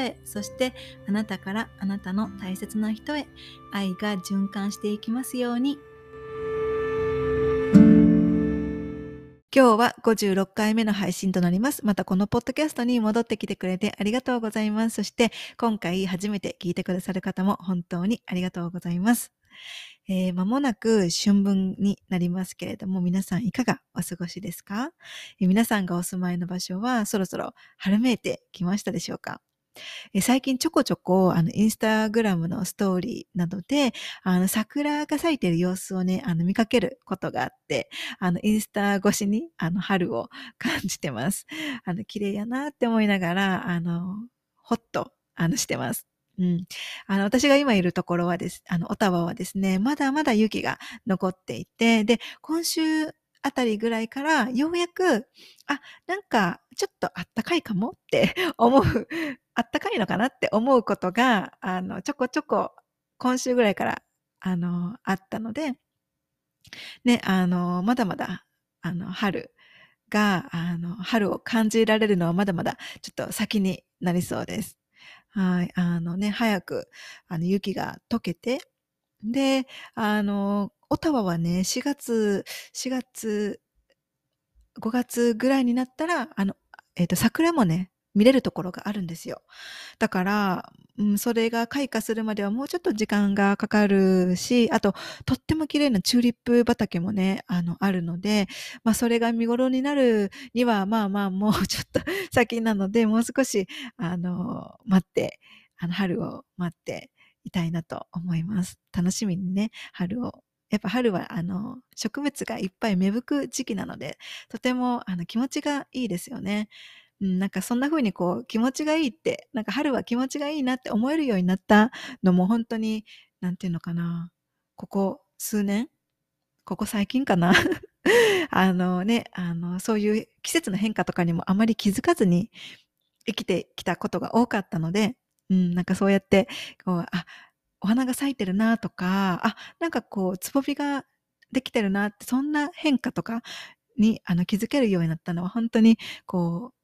へそしてあなたからあなたの大切な人へ愛が循環していきますように今日は56回目の配信となります。またこのポッドキャストに戻ってきてくれてありがとうございます。そして今回初めて聞いてくださる方も本当にありがとうございます。えー、間もなく春分になりますけれども、皆さんいかがお過ごしですか、えー、皆さんがお住まいの場所はそろそろ春めいてきましたでしょうか？最近ちょこちょこ、あの、インスタグラムのストーリーなどで、あの、桜が咲いてる様子をね、あの、見かけることがあって、あの、インスタ越しに、あの、春を 感じてます。あの、綺麗やなって思いながら、あの、ほっと、あの、してます。うん。あの、私が今いるところはです、あの、オタワはですね、まだまだ雪が残っていて、で、今週あたりぐらいから、ようやく、あ、なんか、ちょっとあったかいかもって 思う、あったかいのかなって思うことが、あの、ちょこちょこ、今週ぐらいから、あの、あったので、ね、あの、まだまだ、あの、春が、あの、春を感じられるのはまだまだ、ちょっと先になりそうです。はい。あのね、早く、あの、雪が溶けて、で、あの、オタワはね、4月、4月、5月ぐらいになったら、あの、えっ、ー、と、桜もね、見れるところがあるんですよ。だから、うん、それが開花するまではもうちょっと時間がかかるし、あと、とっても綺麗なチューリップ畑もね、あの、あるので、まあ、それが見頃になるには、まあまあ、もうちょっと先なので、もう少し、あの、待って、あの、春を待っていたいなと思います。楽しみにね、春をやっぱ春はあの植物がいっぱい芽吹く時期なので、とてもあの気持ちがいいですよね。うん、なんかそんな風にこう気持ちがいいって、なんか春は気持ちがいいなって思えるようになったのも本当に、なんていうのかな、ここ数年ここ最近かな。あのね、あの、そういう季節の変化とかにもあまり気づかずに生きてきたことが多かったので、うん、なんかそうやって、こう、あ、お花が咲いてるなとか、あ、なんかこう、つぼみができてるなって、そんな変化とかにあの気づけるようになったのは本当にこう、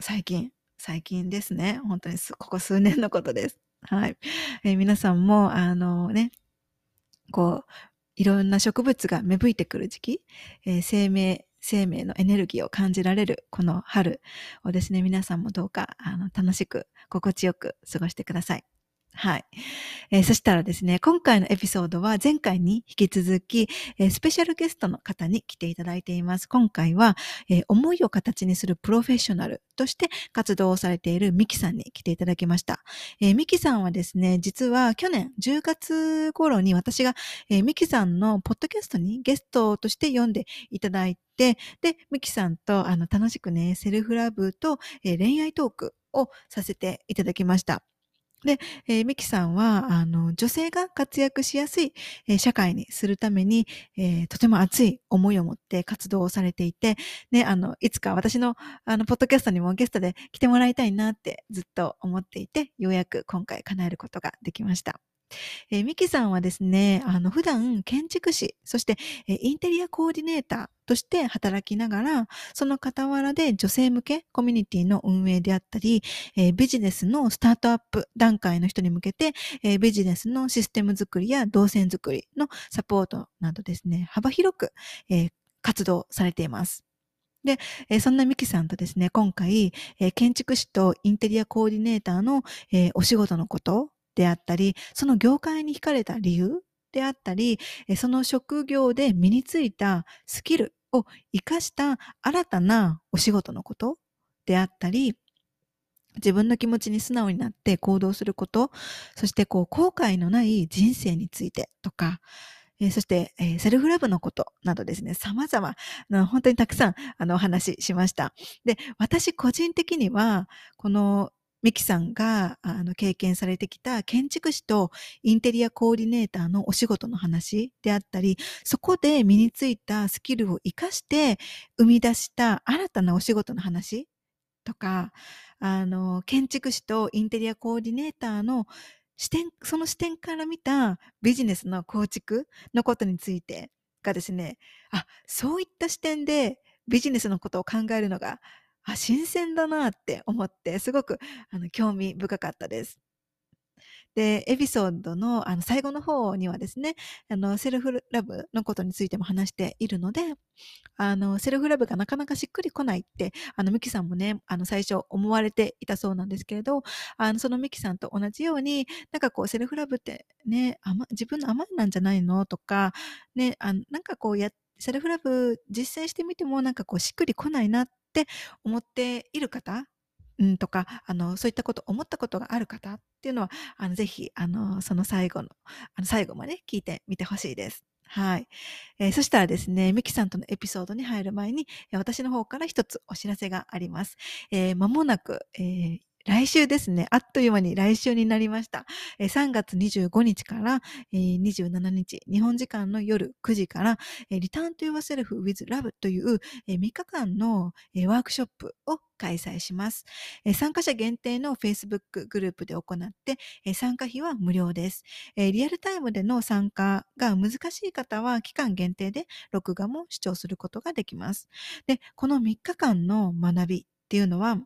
最近、最近ですね。本当にここ数年のことです。はい。えー、皆さんも、あのね、こう、いろんな植物が芽吹いてくる時期、えー、生命、生命のエネルギーを感じられるこの春をですね、皆さんもどうかあの楽しく、心地よく過ごしてください。はい。えー、そしたらですね、今回のエピソードは前回に引き続き、えー、スペシャルゲストの方に来ていただいています。今回は、えー、思いを形にするプロフェッショナルとして活動をされているミキさんに来ていただきました。えミキさんはですね、実は去年10月頃に私が、えミキさんのポッドキャストにゲストとして読んでいただいて、で、ミキさんとあの楽しくね、セルフラブと、え恋愛トークをさせていただきました。で、えー、ミキさんは、あの、女性が活躍しやすい、えー、社会にするために、えー、とても熱い思いを持って活動をされていて、ね、あの、いつか私の、あの、ポッドキャストにもゲストで来てもらいたいなってずっと思っていて、ようやく今回叶えることができました。えー、ミキさんはですね、あの、普段建築士、そして、えー、インテリアコーディネーターとして働きながら、その傍らで女性向けコミュニティの運営であったり、えー、ビジネスのスタートアップ段階の人に向けて、え、ビジネスのシステム作りや動線作りのサポートなどですね、幅広く、え、活動されています。で、え、そんなミキさんとですね、今回、え、建築士とインテリアコーディネーターの、え、お仕事のことであったり、その業界に惹かれた理由であったり、その職業で身についたスキルを活かした新たなお仕事のことであったり、自分の気持ちに素直になって行動すること、そしてこう後悔のない人生についてとか、えー、そして、えー、セルフラブのことなどですね、様々、本当にたくさん、あの、お話ししました。で、私個人的には、この、ミキさんがあの経験されてきた建築士とインテリアコーディネーターのお仕事の話であったり、そこで身についたスキルを活かして生み出した新たなお仕事の話とか、あの、建築士とインテリアコーディネーターの視点、その視点から見たビジネスの構築のことについてがですね、あ、そういった視点でビジネスのことを考えるのが、あ、新鮮だなって思って、すごくあの興味深かったです。で、エピソードのあの最後の方にはですね、あの、セルフラブのことについても話しているので、あの、セルフラブがなかなかしっくりこないって、あの、ミキさんもね、あの、最初思われていたそうなんですけれど、あの、そのミキさんと同じように、なんかこう、セルフラブってね、自分の甘いなんじゃないの？とか、ね、あなんかこうや、セルフラブ実践してみてもなんかこうしっくりこないなっって思っている方？うん、とか、あの、そういったこと思ったことがある方っていうのは、あの、ぜひ、あの、その最後の、あの、最後まで聞いてみてほしいです。はい。えー、そしたらですね、ミキさんとのエピソードに入る前に、私の方から一つお知らせがあります。えー、間もなく、えー来週ですね、あっという間に来週になりました。3月25日から27日、日本時間の夜9時から、Return to Yourself with Love という3日間のワークショップを開催します。参加者限定の Facebook グループで行って、参加費は無料です。リアルタイムでの参加が難しい方は期間限定で録画も視聴することができます。で、この3日間の学びっていうのは、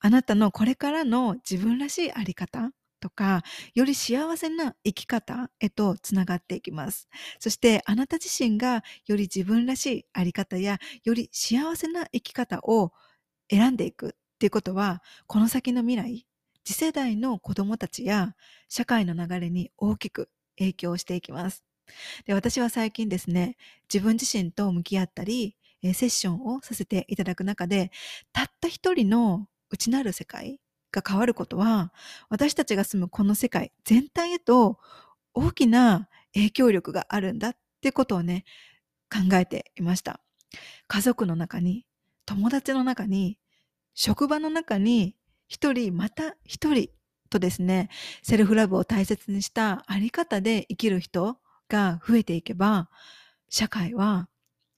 あなたのこれからの自分らしいあり方とか、より幸せな生き方へとつながっていきます。そしてあなた自身がより自分らしいあり方や、より幸せな生き方を選んでいくっていうことは、この先の未来、次世代の子供たちや社会の流れに大きく影響していきます。で私は最近ですね、自分自身と向き合ったり、セッションをさせていただく中で、たった一人の内なる世界が変わることは、私たちが住むこの世界全体へと大きな影響力があるんだってことをね、考えていました。家族の中に、友達の中に、職場の中に、一人また一人とですね、セルフラブを大切にしたあり方で生きる人が増えていけば、社会は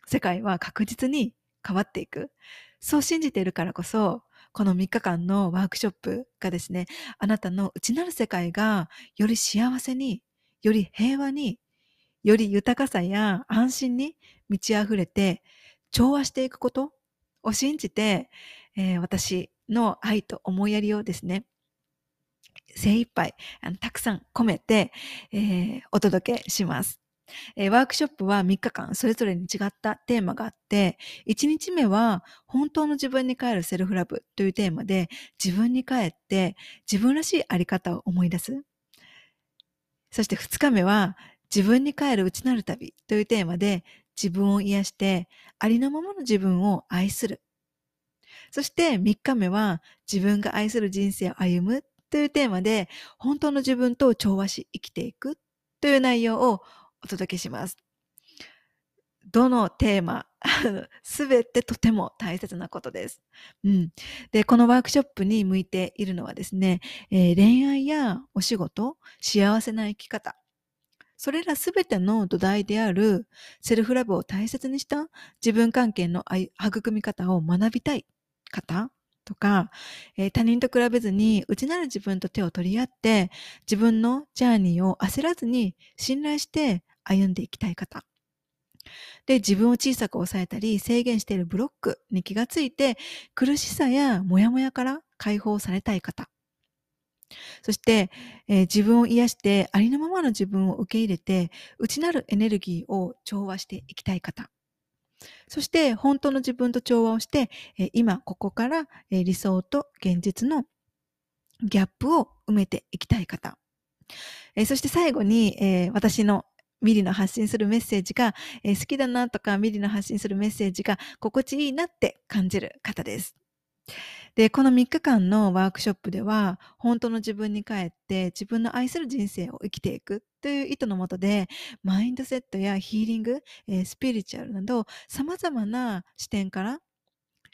世界は確実に変わっていく。そう信じているからこそ、この3日間のワークショップがですね、あなたの内なる世界がより幸せに、より平和に、より豊かさや安心に満ち溢れて調和していくことを信じて、えー、私の愛と思いやりをですね、精一杯あのたくさん込めて、えー、お届けします。えー、ワークショップは3日間それぞれに違ったテーマがあって、1日目は本当の自分に帰るセルフラブというテーマで自分に帰って自分らしいあり方を思い出す。そして2日目は自分に帰る内なる旅というテーマで自分を癒してありのままの自分を愛する。そして3日目は自分が愛する人生を歩むというテーマで本当の自分と調和し生きていくという内容をお届けします。どのテーマ、すべてとても大切なことです。うん。で、このワークショップに向いているのはですね、えー、恋愛やお仕事、幸せな生き方、それらすべての土台であるセルフラブを大切にした自分関係の育み方を学びたい方とか、えー、他人と比べずに内なる自分と手を取り合って自分のジャーニーを焦らずに信頼して歩んでいきたい方。で、自分を小さく抑えたり制限しているブロックに気がついて苦しさやモヤモヤから解放されたい方。そして、えー、自分を癒してありのままの自分を受け入れて内なるエネルギーを調和していきたい方。そして本当の自分と調和をして、えー、今ここから、えー、理想と現実のギャップを埋めていきたい方。えー、そして最後に、え、私のミリの発信するメッセージが、えー、好きだなとか、ミリの発信するメッセージが心地いいなって感じる方です。で、この3日間のワークショップでは、本当の自分に帰って自分の愛する人生を生きていくという意図のもとで、マインドセットやヒーリング、えー、スピリチュアルなど、様々な視点から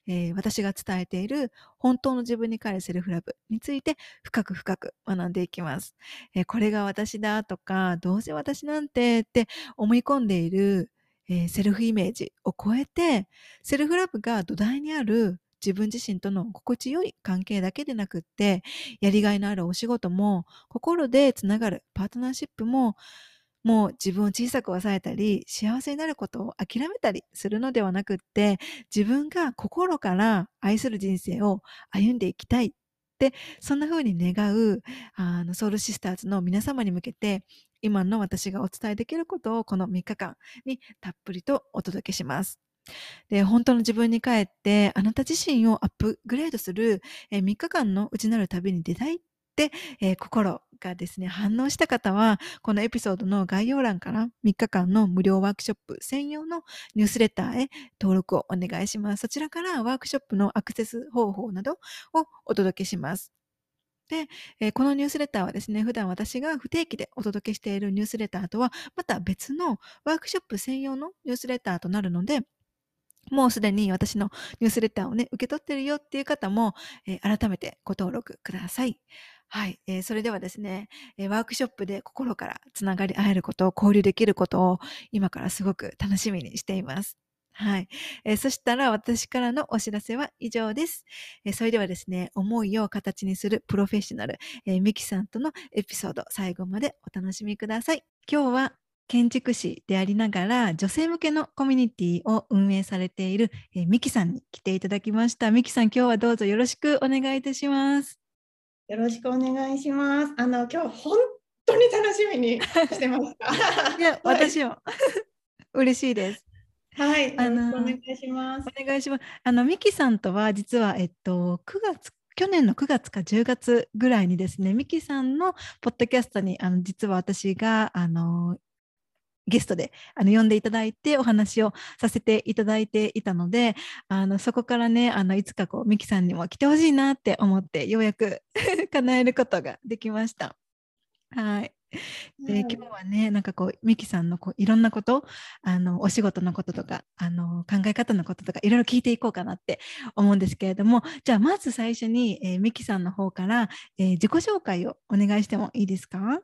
えー、私が伝えている本当の自分に帰るセルフラブについて深く深く学んでいきます。えー、これが私だとか、どうせ私なんてって思い込んでいる、えー、セルフイメージを超えて、セルフラブが土台にある自分自身との心地よい関係だけでなくって、やりがいのあるお仕事も、心でつながるパートナーシップも、もう自分を小さく抑えたり、幸せになることを諦めたりするのではなくって、自分が心から愛する人生を歩んでいきたいって、そんな風に願う、あの、ソウルシスターズの皆様に向けて、今の私がお伝えできることをこの3日間にたっぷりとお届けします。で、本当の自分に帰って、あなた自身をアップグレードする、え3日間の内なる旅に出たい、えー、心がですね、反応した方は、このエピソードの概要欄から3日間の無料ワークショップ専用のニュースレターへ登録をお願いします。そちらからワークショップのアクセス方法などをお届けします。で、えー、このニュースレターはですね、普段私が不定期でお届けしているニュースレターとは、また別のワークショップ専用のニュースレターとなるので、もうすでに私のニュースレターをね、受け取ってるよっていう方も、えー、改めてご登録ください。はい、えー、それではですね、えー、ワークショップで心からつながり合えることを交流できることを今からすごく楽しみにしています。はい。えー、そしたら私からのお知らせは以上です。えー、それではですね、思いを形にするプロフェッショナル、えー、ミキさんとのエピソード最後までお楽しみください。今日は建築士でありながら女性向けのコミュニティを運営されている、えー、ミキさんに来ていただきました。ミキさん、今日はどうぞよろしくお願いいたします。よろしくお願いします。あの今日本当に楽しみにしてました。いや、私も 嬉しいです。はい、あのお願いします。お願いします。あのミキさんとは実はえっと9月去年の9月か10月ぐらいにですね、ミキさんのポッドキャストにあの実は私があのゲストであの呼んでいただいてお話をさせていただいていたのであのそこからねあのいつかこうミキさんにも来てほしいなって思ってようやく 叶えることができました。はい。で今日はねなんかこうミキさんのこういろんなことあのお仕事のこととかあの考え方のこととかいろいろ聞いていこうかなって思うんですけれどもじゃあまず最初に、えー、ミキさんの方から、えー、自己紹介をお願いしてもいいですか？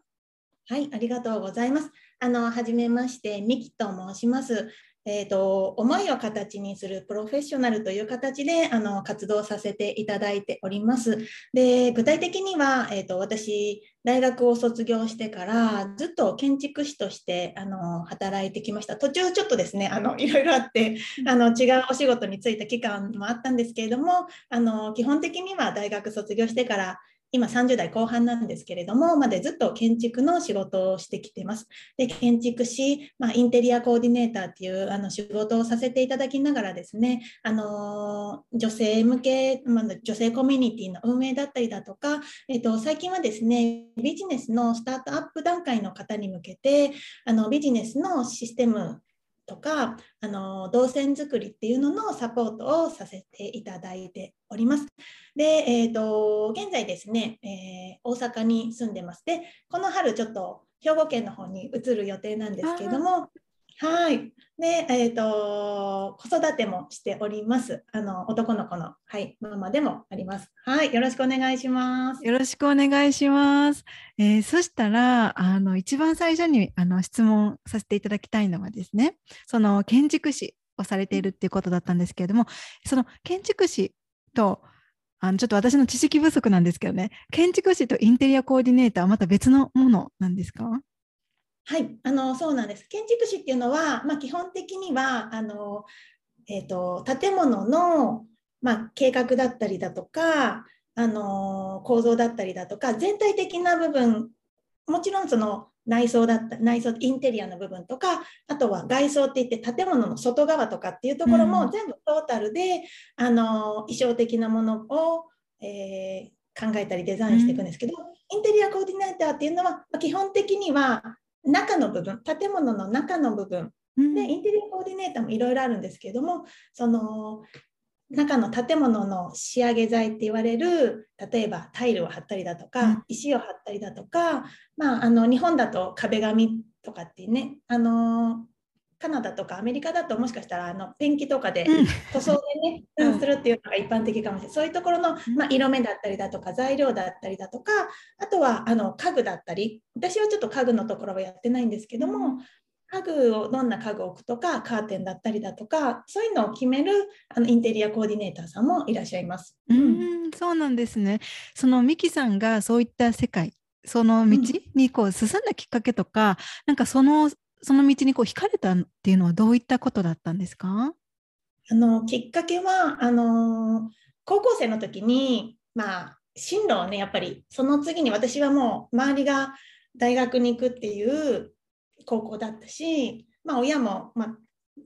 はい、ありがとうございます。あの、はじめまして、ミキと申します。えーと、思いを形にするプロフェッショナルという形であの活動させていただいております。で具体的には、えーと、私大学を卒業してからずっと建築士としてあの働いてきました。途中ちょっとですねあのいろいろあってあの違うお仕事に就いた期間もあったんですけれどもあの基本的には大学卒業してから今30代後半なんですけれども、までずっと建築の仕事をしてきてます。で、建築士、まあ、インテリアコーディネーターっていうあの仕事をさせていただきながらですね、あの女性向け、まあ、女性コミュニティの運営だったりだとか、えっと、最近はですね、ビジネスのスタートアップ段階の方に向けて、あのビジネスのシステムとかあの動線作りっていうののサポートをさせていただいております。で、えーと、現在ですね、えー、大阪に住んでます。で、この春ちょっと兵庫県の方に移る予定なんですけれども、はい。で、えっ、ー、と、子育てもしております。あの、男の子の、はい、ママでもあります。はい、よろしくお願いします。よろしくお願いします。えー、そしたら、あの、一番最初に、あの、質問させていただきたいのはですね、その、建築士をされているっていうことだったんですけれども、その、建築士と、あの、ちょっと私の知識不足なんですけどね、建築士とインテリアコーディネーターはまた別のものなんですか？はい、あのそうなんです。建築士っていうのは、まあ、基本的にはあの、えーと、建物の、まあ、計画だったりだとかあの構造だったりだとか全体的な部分もちろんその内装だった内装インテリアの部分とかあとは外装っていって建物の外側とかっていうところも全部トータルで、うん、あの衣装的なものを、えー、考えたりデザインしていくんですけど、うん、インテリアコーディネーターっていうのは基本的には中の部分建物の中の部分。でインテリアコーディネーターもいろいろあるんですけれどもその中の建物の仕上げ材って言われる例えばタイルを貼ったりだとか、うん、石を貼ったりだとか、まあ、あの日本だと壁紙とかってねあのカナダとかアメリカだともしかしたらあのペンキとかで塗装でね、うん、するっていうのが一般的かもしれない。そういうところの、まあ、色目だったりだとか材料だったりだとかあとはあの家具だったり。私はちょっと家具のところはやってないんですけども、家具をどんな家具を置くとかカーテンだったりだとかそういうのを決めるあのインテリアコーディネーターさんもいらっしゃいます。うん、そうなんですね。そのミキさんがそういった世界その道にこう進んだきっかけとか、うん、なんかそのその道にこう惹かれたっていうのはどういったことだったんですか？あのきっかけはあの高校生の時にまあ進路をねやっぱりその次に私はもう周りが大学に行くっていう高校だったし、まあ、親も、まあ、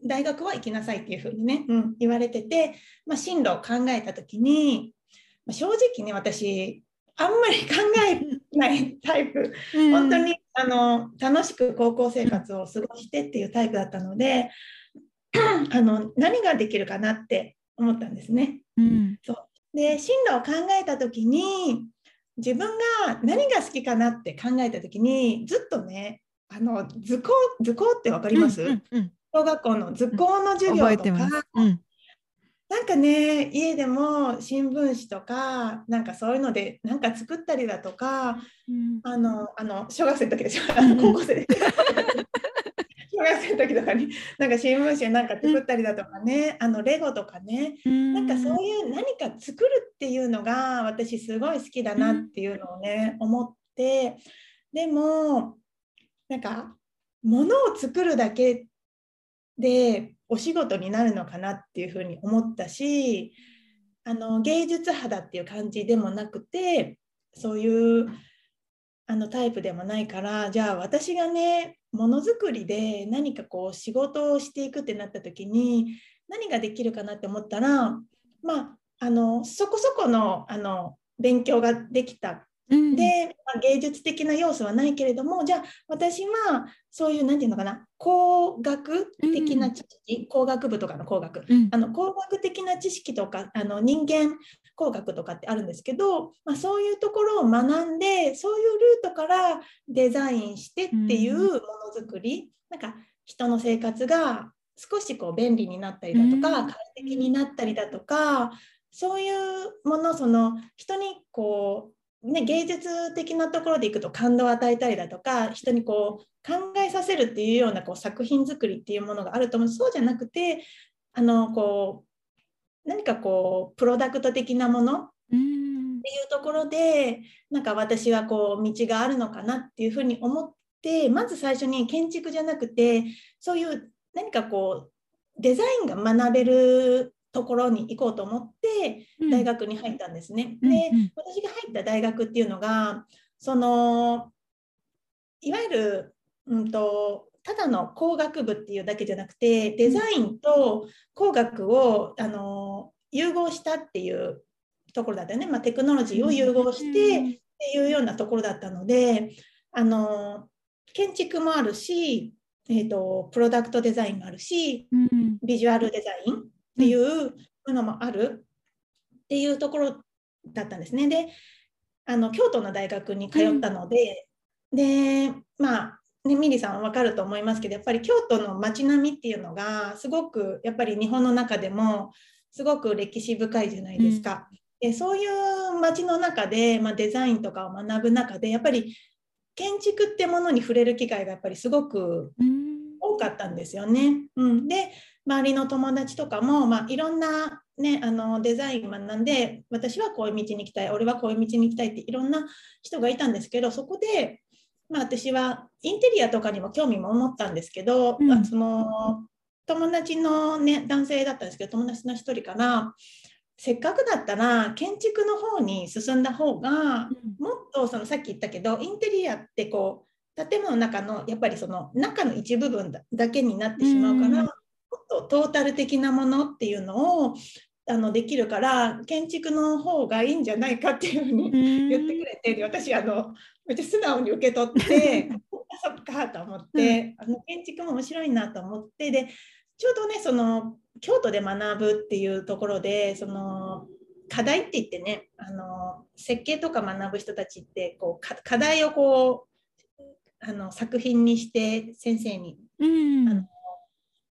大学は行きなさいっていうふうにね、うん、言われてて、まあ、進路を考えた時に、まあ、正直ね私あんまり考えないタイプ、うん、本当にあの楽しく高校生活を過ごしてっていうタイプだったので あの何ができるかなって思ったんですね。うん、そう。で進路を考えた時に自分が何が好きかなって考えた時にずっとねあの図工図工って分かります、うんうんうん、小学校の図工の授業とか、うん、なんかね家でも新聞紙とかなんかそういうのでなんか作ったりだとか、うん、あのあの小学生の時でしょ、うん、高校生で。小学生の時とかになんか新聞紙なんか作ったりだとかね、あのレゴとかね、なんかそういう何か作るっていうのが私すごい好きだなっていうのをね、思ってでもなんか物を作るだけでお仕事になるのかなっていうふうに思ったしあの芸術肌っていう感じでもなくてそういうあのタイプでもないからじゃあ私がねものづくりで何かこう仕事をしていくってなった時に何ができるかなって思ったらまああのそこそこのあの勉強ができたで、まあ、芸術的な要素はないけれどもじゃあ私はそういう何て言うのかな工学的な知識、うん、工学部とかの工学、うん、あの工学的な知識とかあの人間工学とかってあるんですけど、まあ、そういうところを学んでそういうルートからデザインしてっていうものづくり、うん、なんか人の生活が少しこう便利になったりだとか、快適になったりだとかそういうものその人にこうね、芸術的なところでいくと感動を与えたりだとか人にこう考えさせるっていうようなこう作品作りっていうものがあると思う。そうじゃなくてあのこう何かこうプロダクト的なものっていうところでなんか私はこう道があるのかなっていうふうに思ってまず最初に建築じゃなくてそういう何かこうデザインが学べるところに行こうと思って大学に入ったんですね。うん、で、私が入った大学っていうのがそのいわゆる、うんと、ただの工学部っていうだけじゃなくてデザインと工学をあの融合したっていうところだったよね、まあ、テクノロジーを融合してっていうようなところだったのであの建築もあるし、えーと、プロダクトデザインもあるし、ビジュアルデザインっていうのもあるっていうところだったんですね。であの京都の大学に通ったので、うん、でまあね、ミリさんは分かると思いますけどやっぱり京都の街並みっていうのがすごくやっぱり日本の中でもすごく歴史深いじゃないですか。うん、でそういう街の中で、まあ、デザインとかを学ぶ中でやっぱり建築ってものに触れる機会がやっぱりすごく多かったんですよね。うん、で周りの友達とかも、まあ、いろんな、ね、あのデザイン学んで私はこういう道に行きたい俺はこういう道に行きたいっていろんな人がいたんですけどそこで、まあ、私はインテリアとかにも興味も持ったんですけど、うん、その友達の、ね、男性だったんですけど友達の一人からせっかくだったら建築の方に進んだ方が、うん、もっとそのさっき言ったけどインテリアってこう建物の中のやっぱりその中の一部分だけになってしまうから、とトータル的なものっていうのをあのできるから建築の方がいいんじゃないかっていうふうに言ってくれて私あのめっちゃ素直に受け取って そっかと思って、あの建築も面白いなと思ってでちょうどねその京都で学ぶっていうところでその課題って言ってねあの設計とか学ぶ人たちってこう課題をこうあの作品にして先生に、うん、あの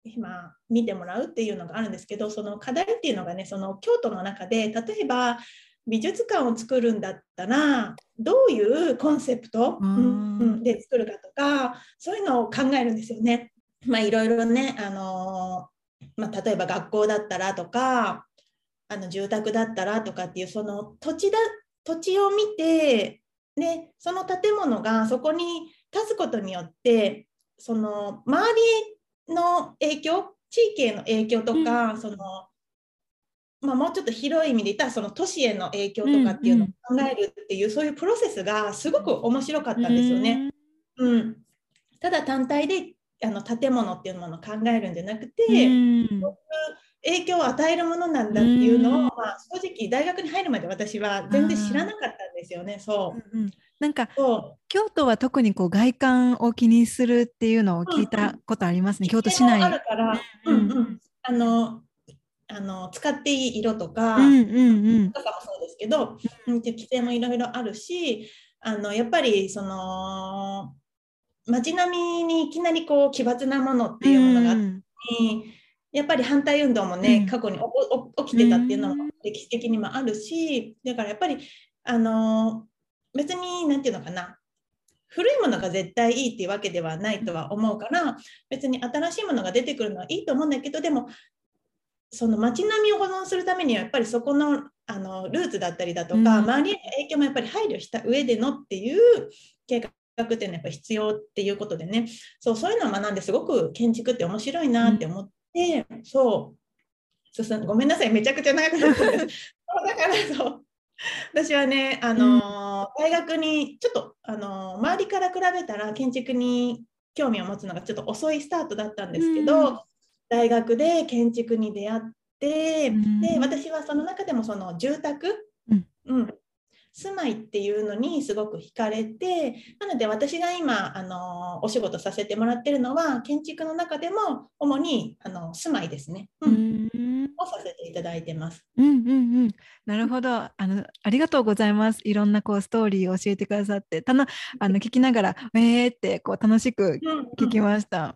今見てもらうっていうのがあるんですけどその課題っていうのがねその京都の中で例えば美術館を作るんだったらどういうコンセプト、うん、で作るかとかそういうのを考えるんですよね。まあ、いろいろね、あのまあ、例えば学校だったらとかあの住宅だったらとかっていうその土地だ土地を見て、ね、その建物がそこに立つことによってその周りの影響地域への影響とか、うん、そのまあ、もうちょっと広い意味で言ったらその都市への影響とかっていうのを考えるっていう、うん。うん、そういうプロセスがすごく面白かったんですよね。うん、うん、ただ単体であの建物っていうものを考えるんじゃなくて、うん、影響を与えるものなんだっていうのを、まあ、正直大学に入るまで私は全然知らなかったんですよ。ね。そう、うんうん。なんか京都は特にこう外観を気にするっていうのを聞いたことありますね、うん、京都市内。あるから、うんうん、あのあの使っていい色とか、うんうんうん、とかもそうですけど、うん、規制もいろいろあるしあのやっぱりその街並みにいきなりこう奇抜なものっていうものがあって、うん、やっぱり反対運動もね、うん、過去に起きてたっていうのも歴史的にもあるしだからやっぱりあの別に何て言うのかな古いものが絶対いいっていうわけではないとは思うから別に新しいものが出てくるのはいいと思うんだけどでもその街並みを保存するためにはやっぱりそこのあのルーツだったりだとか、うん、周りへの影響もやっぱり配慮した上でのっていう計画っていうのはやっぱ必要っていうことでね。そうそういうのを学んですごく建築って面白いなって思って、うん、そうそうごめんなさいめちゃくちゃ長くなったんです。だからそう。私はね、あのー、大学にちょっと、あのー、周りから比べたら建築に興味を持つのがちょっと遅いスタートだったんですけど、うん、大学で建築に出会って、うん、で私はその中でもその住宅、うん、うん、住まいっていうのにすごく惹かれてなので私が今あのお仕事させてもらってるのは建築の中でも主にあの住まいですね、うん、をさせていただいてます。うんうんうん、なるほど。あのありがとうございます。いろんなこうストーリーを教えてくださって。たのあの聞きながらえーってこう楽しく聞きました。うんうん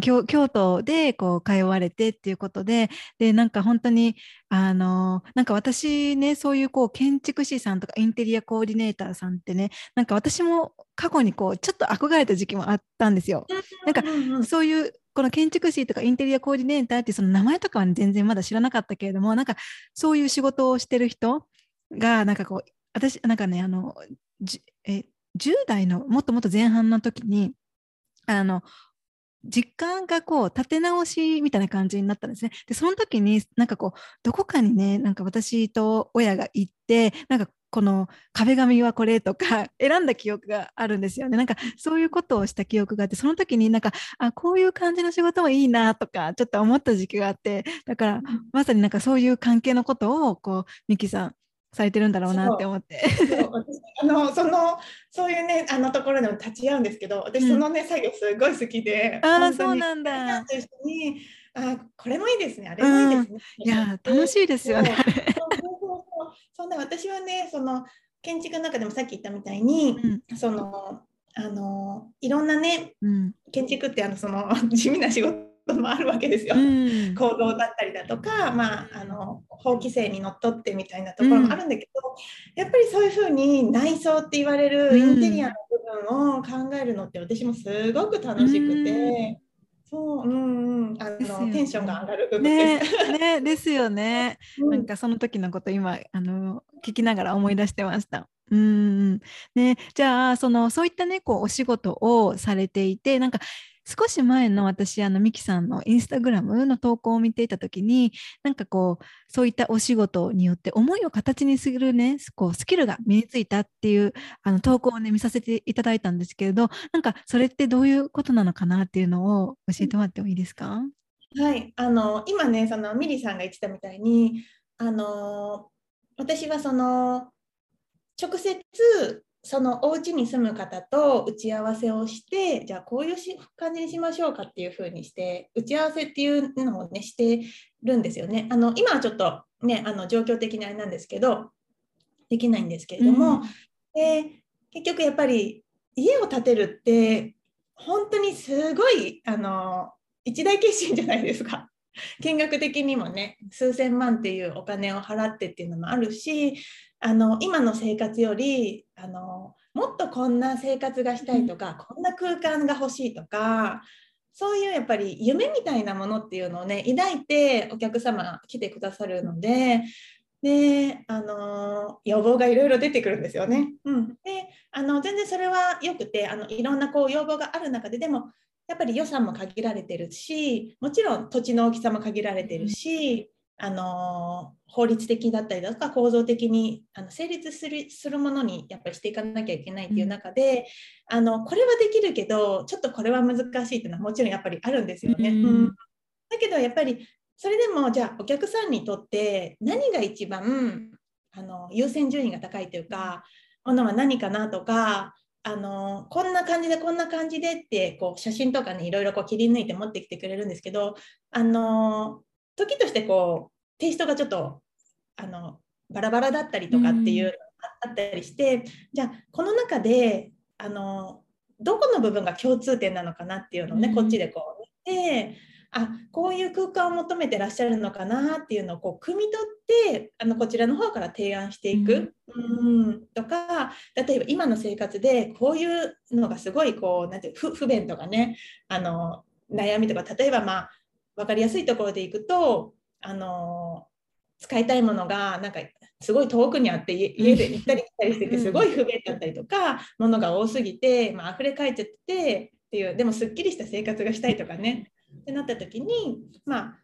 京京都でこう通われてっていうことででなんか本当にあのなんか私ねそういうこう建築士さんとかインテリアコーディネーターさんってねなんか私も過去にこうちょっと憧れた時期もあったんですよ。なんかそういうこの建築士とかインテリアコーディネーターってその名前とかは、ね、全然まだ知らなかったけれどもなんかそういう仕事をしてる人がなんかこう私なんかねあのえ10代のもっともっと前半の時にあの実家がこう立て直しみたいな感じになったんですね。でその時になんかこうどこかにねなんか私と親が行ってなんかこの壁紙はこれとか 選んだ記憶があるんですよね。なんかそういうことをした記憶があってその時になんかあこういう感じの仕事もいいなとかちょっと思った時期があってだからまさになんかそういう関係のことをこうミキさんされてるんだろうなって思って。あのそのそういうねあのところでも立ち会うんですけど私そのね、うん、作業すごい好きであそうなんだ。と一緒にあこれもいいですねあれもいいですね、うん、いや楽しいですよねそんな私はねその建築の中でもさっき言ったみたいに、うん、そのあのいろんなね、建築ってあのその地味な仕事もあるわけですよ、うん、行動だったりだとか、まあ、あの法規制にのっとってみたいなところもあるんだけど、うん、やっぱりそういうふうに内装って言われるインテリアの部分を考えるのって私もすごく楽しくて。うん。そう、うんうん、あの、ね、テンションが上がる部分です。ね、ねですよね。なんかその時のこと今あの聞きながら思い出してました。うん。ね、じゃあそのそういったねこうお仕事をされていてなんか少し前の私あのミキさんのインスタグラムの投稿を見ていた時になんかこうそういったお仕事によって思いを形にするねこうスキルが身についたっていうあの投稿をね見させていただいたんですけれどなんかそれってどういうことなのかなっていうのを教えてもらってもいいですか、はい、あの今ねそのミリさんが言ってたみたいにあの私はその直接そのお家に住む方と打ち合わせをしてじゃあこういう感じにしましょうかっていうふうにして打ち合わせっていうのをねしてるんですよね。あの今はちょっとねあの状況的にあれなんですけどできないんですけれども、うん、で結局やっぱり家を建てるって本当にすごいあの一大決心じゃないですか。金額的にもね数千万っていうお金を払ってっていうのもあるしあの今の生活よりあのもっとこんな生活がしたいとか、うん、こんな空間が欲しいとかそういうやっぱり夢みたいなものっていうのをね抱いてお客様来てくださるので。であの要望がいろいろ出てくるんですよね。うん、であの全然それはよくてあのいろんなこう要望がある中ででもやっぱり予算も限られてるしもちろん土地の大きさも限られてるし、あの法律的だったりだとか構造的にあの成立するするものにやっぱりしていかなきゃいけないっていう中で、うん、あのこれはできるけどちょっとこれは難しいっていうのはもちろんやっぱりあるんですよね。うん、うん、だけどやっぱりそれでもじゃあお客さんにとって何が一番あの優先順位が高いというかものは何かなとかあのこんな感じでこんな感じでってこう写真とかねいろいろこう切り抜いて持ってきてくれるんですけどあの時としてこうテイストがちょっとあのバラバラだったりとかっていうのがあったりして、じゃあこの中であのどこの部分が共通点なのかなっていうのをね、こっちでこう見てあこういう空間を求めてらっしゃるのかなっていうのをこう汲み取ってあのこちらの方から提案していく、うん、うん。とか例えば今の生活でこういうのがすごいこうなんて不不便とかねあの悩みとか例えばまあ分かりやすいところでいくとあの使いたいものがなんかすごい遠くにあって家で行ったり来たりしててすごい不便だったりとか、ものが多すぎて、まあ溢れ返っちゃってっていうでもすっきりした生活がしたいとかねってなった時にまあ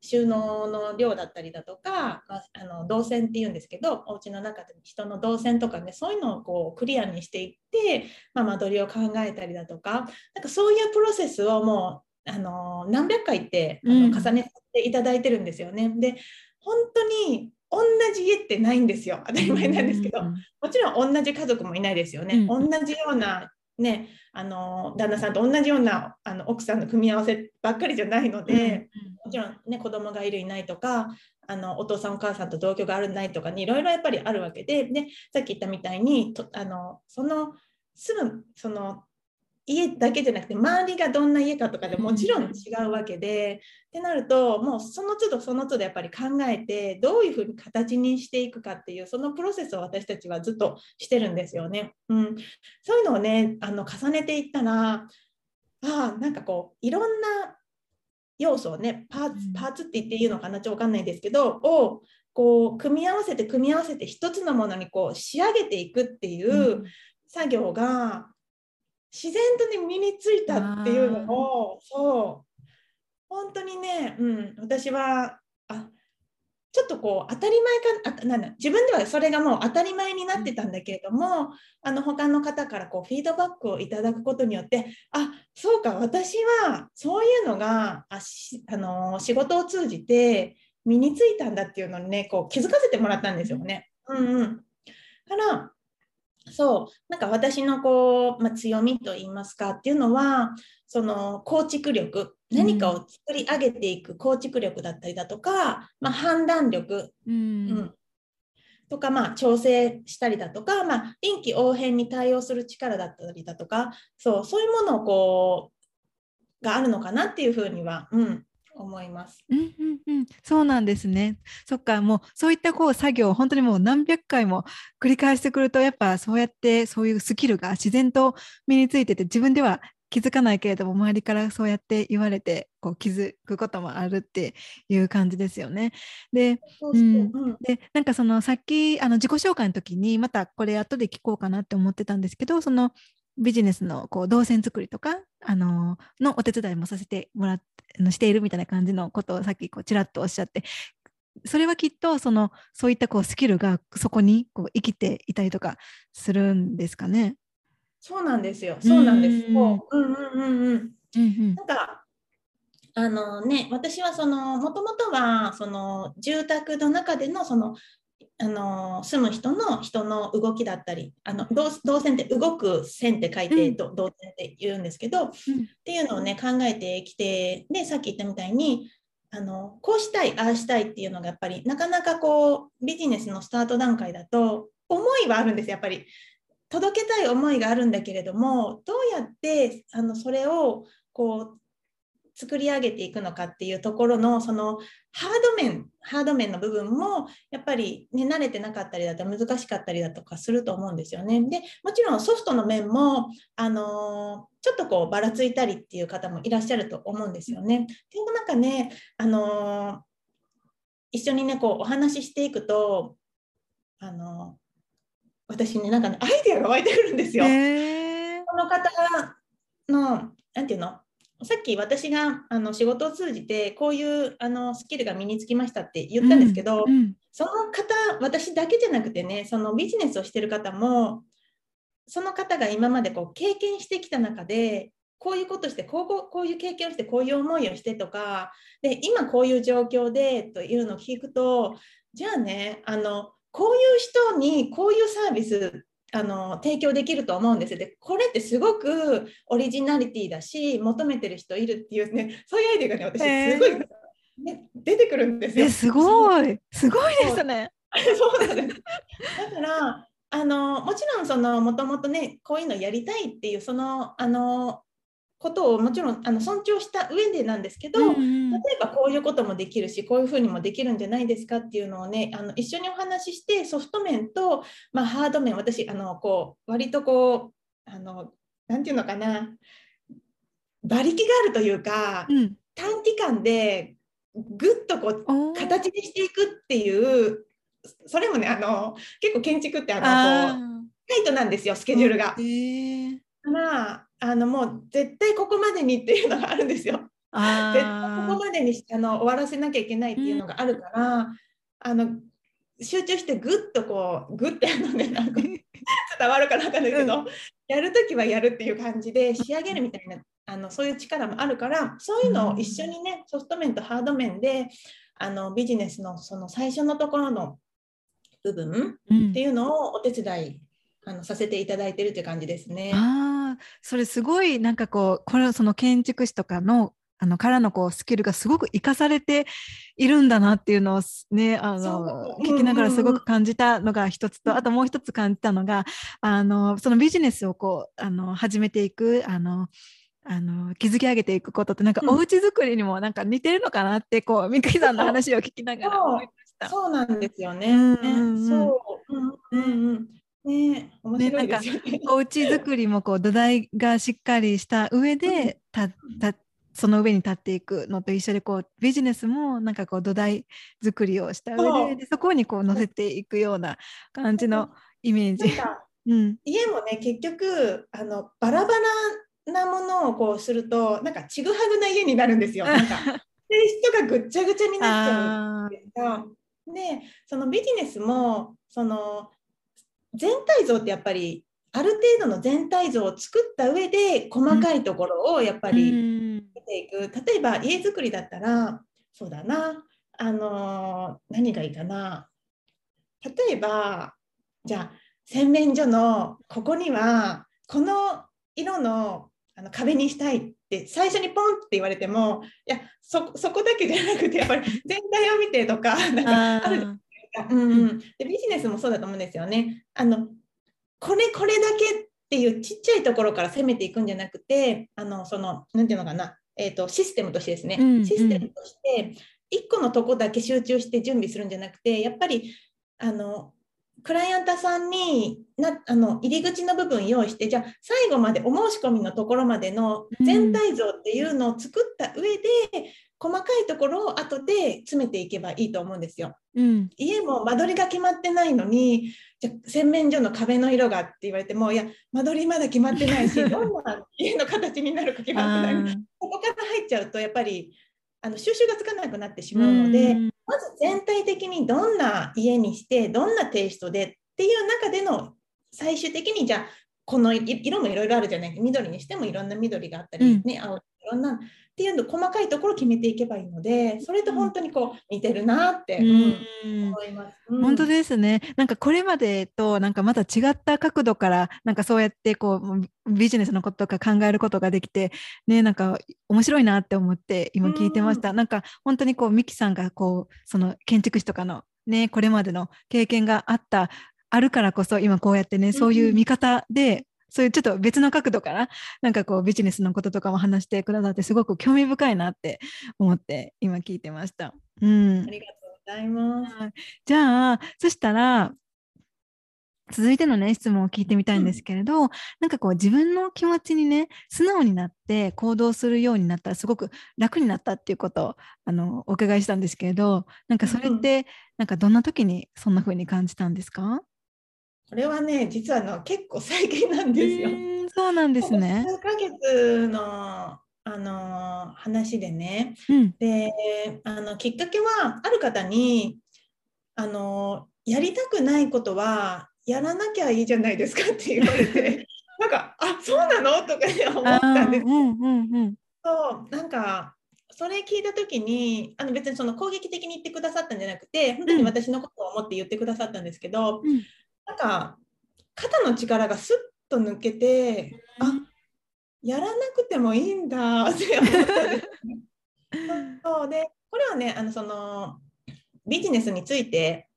収納の量だったりだとか、まあ、あの動線っていうんですけどお家の中で人の動線とかねそういうのをこうクリアにしていって、まあ、間取りを考えたりだとかなんかそういうプロセスをもうあの何百回ってあの重ねていただいてるんですよね。うん、で本当に同じ家ってないんですよ。当たり前なんですけど、もちろん同じ家族もいないですよね、うん、同じようなね、あの旦那さんと同じようなあの奥さんの組み合わせばっかりじゃないので、もちろん、ね、子供がいるいないとかあのお父さんお母さんと同居があるないとかにいろいろやっぱりあるわけででさっき言ったみたいにとあのその住むその家だけじゃなくて周りがどんな家かとかでもちろん違うわけで、ってなるともうその都度その都度やっぱり考えてどういうふうに形にしていくかっていうそのプロセスを私たちはずっとしてるんですよね。うん、そういうのをねあの重ねていったらあなんかこういろんな要素をねパーツパーツって言っていいのかなちょっと分かんないですけどをこう組み合わせて組み合わせて一つのものにこう仕上げていくっていう作業が自然とね身についたっていうのをそう。本当にね、うん、私はあちょっとこう当たり前かあなんだ自分ではそれがもう当たり前になってたんだけれども、あの他の方からこうフィードバックをいただくことによってあそうか私はそういうのがあしあの仕事を通じて身についたんだっていうのにねこう気づかせてもらったんですよね。うんうん、からそう。なんか私のこう、まあ、強みといいますかっていうのはその構築力何かを作り上げていく構築力だったりだとか、まあ、判断力、うん、うん、とか、まあ、調整したりだとか、まあ、臨機応変に対応する力だったりだとかそうそういうものをこうがあるのかなっていうふうには、うん、思います。うんうんうん、そうなんですね。そっか、もうそういったこう作業を本当にもう何百回も繰り返してくると、やっぱそうやってそういうスキルが自然と身についてて、自分では気づかないけれども周りからそうやって言われてこう気づくこともあるっていう感じですよね。ででなんかそのさっきあの自己紹介の時にまたこれ後で聞こうかなって思ってたんですけどそのビジネスのこう動線作りとか、あののお手伝いもさせてもらってしているみたいな感じのことをさっきこうちらっとおっしゃってそれはきっとそのそういったこうスキルがそこにこう生きていたりとかするんですかね？そうなんですよ。そうなんです。もう、うんうんうんうん。うんなんかあのね、私はそのもともとはその住宅の中でのそのあの住む人の人の動きだったりあの動動線って動く線って書いて、うん。ど動線って言うんですけど、っうん。ていうのをね考えてきてでさっき言ったみたいにあのこうしたいああしたいっていうのがやっぱりなかなかこうビジネスのスタート段階だと思いはあるんですやっぱり。届けたい思いがあるんだけれどもどうやってあのそれをこう作り上げていくのかっていうところのそのハード面ハード面の部分もやっぱり、ね、慣れてなかったりだと難しかったりだとかすると思うんですよね。でもちろんソフトの面も、あのーちょっとこうばらついたりっていう方もいらっしゃると思うんですよね。っていう中ね、あのー一緒にねこうお話ししていくと、あのー私ねなんかねアイデアが湧いてくるんですよ。この方の、なんていうの、さっき私があの仕事を通じて、こういうあのスキルが身につきましたって言ったんですけど、うんうん。その方、私だけじゃなくてね、そのビジネスをしてる方も、その方が今までこう経験してきた中で、こういうことしてこうこう、こういう経験をして、こういう思いをしてとか、で今こういう状況でというのを聞くと、じゃあね、あのこういう人にこういうサービスあの提供できると思うんですよ。で、これってすごくオリジナリティだし、求めてる人いるっていうね、そういうアイデアがね、私、すごい、ね、出てくるんですよ。えすごいすごいですね。そうなんです。だから、あのもちろんそのもともとねこういうのやりたいっていうそのあのことをもちろんあの尊重した上でなんですけど、うんうん。例えばこういうこともできるしこういうふうにもできるんじゃないですかっていうのをねあの一緒にお話ししてソフト面と、まあ、ハード面私あのこう割とこうあのなんていうのかな馬力があるというか、うん。短期間でぐっとこう形にしていくっていうそれもねあの結構建築ってあのあこうタイトなんですよスケジュールが。ーへー。まああのもう絶対ここまでにっていうのがあるんですよ。絶対こあこまでにしあの終わらせなきゃいけないっていうのがあるから、あの集中してぐっとこうぐってあのねなんか 伝わるかなんないけど、やるときはやるっていう感じで仕上げるみたいなあのそういう力もあるからそういうのを一緒にねソフト面とハード面であのビジネスのその最初のところの部分っていうのをお手伝いあのさせていただいてるっていう感じですね。それすごいなんかこうこれはその建築士とかのあのからのこうスキルがすごく生かされているんだなっていうのをすねあそのう聞きながらすごく感じたのが一つと、うんあともう一つ感じたのがあのそのビジネスをこうあの始めていくあのあの築き上げていくことってなんかうんお家作りにもなんか似てるのかなってこうみくりさんの話を聞きながら思いました。そうなんですよね。そう。うんうんうん。ね面白いですよね。お家作りもこう土台がしっかりした上でたたその上に立っていくのと一緒でこうビジネスもなんかこう土台作りをした上そうででそこにこう乗せていくような感じのイメージ。うん、家もね結局あのバラバラなものをこうするとなんかちぐはぐな家になるんですよ。なんかテイストがぐっちゃぐちゃになっちゃうんあですが。でそのビジネスもその全体像ってやっぱりある程度の全体像を作った上で細かいところをやっぱーり、うん。見ていく。例えば家づくりだったらそうだな。あのー何がいいかな。例えばじゃあ洗面所のここにはこの色のあの壁にしたいって最初にポンって言われてもいやそそこだけじゃなくてやっぱり全体を見てとかなんかあるうんうん、でビジネスもそうだと思うんですよね。あのこれこれだけっていうちっちゃいところから攻めていくんじゃなくてあのそのなんていうのかな、えー、とシステムとしてですね、うんうん。システムとして1個のとこだけ集中して準備するんじゃなくてやっぱりあのクライアントさんになあの入り口の部分用意してじゃあ最後までお申し込みのところまでの全体像っていうのを作った上で、細かいところを後で詰めていけばいいと思うんですよ。うん。家も間取りが決まってないのにじゃあ洗面所の壁の色がって言われてもいや間取りまだ決まってないし どんな家の形になるか決まってない。ここから入っちゃうとやっぱりあの収集がつかなくなってしまうので、うん。まず全体的にどんな家にしてどんなテイストでっていう中での最終的にじゃあこのい色もいろいろあるじゃない。緑にしてもいろんな緑があったり、うん。ね、青にいろんなっていうの細かいところ決めていけばいいのでそれと本当にこう似てるなって、うん。思います、うん、本当ですね。なんかこれまでとなんかまた違った角度からなんかそうやってこうビジネスのこととか考えることができてねなんか面白いなって思って今聞いてました、うん、なんか本当にこうミキさんがこうその建築士とかのねこれまでの経験があったあるからこそ今こうやってねそういう見方でそういうちょっと別の角度からなんかこうビジネスのこととかも話してくださってすごく興味深いなって思って今聞いてました。うん、ありがとうございます。じゃあそしたら続いてのね質問を聞いてみたいんですけれど、うん、なんかこう自分の気持ちにね素直になって行動するようになったらすごく楽になったっていうことをあのお伺いしたんですけれどなんかそれって、うん、なんかどんな時にそんな風に感じたんですか？これはね、実はの結構最近なんですよ。そうなんですね。数ヶ月のあの話でね、うん、であのきっかけはある方にあのやりたくないことはやらなきゃいいじゃないですかって言われて なんかあそうなの？とか、ね、思ったんです。うんうんうん、そうなんかそれ聞いた時にあの別にその攻撃的に言ってくださったんじゃなくて本当に私のことを思って言ってくださったんですけど、うん、なんか肩の力がスッと抜けて、あやらなくてもいいんだって思った そうでこれはねあのそのビジネスについて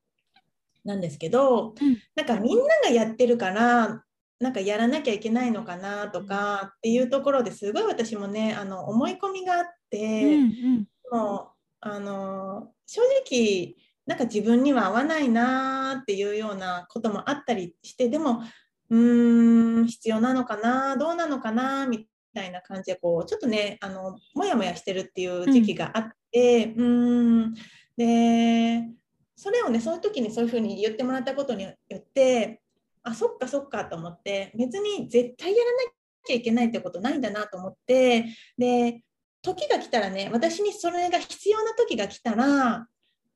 なんですけど、うん、なんかみんながやってるからなんかやらなきゃいけないのかなとかっていうところですごい私もねあの思い込みがあって、うんうん、もうあの正直なんか自分には合わないなっていうようなこともあったりしてでもうーん必要なのかなどうなのかなみたいな感じでこうちょっとねあのもやもやしてるっていう時期があって、うん、んでそれをねそういう時にそういうふうに言ってもらったことによってあそっかそっかと思って別に絶対やらなきゃいけないってことないんだなと思ってで時が来たらね私にそれが必要な時が来たら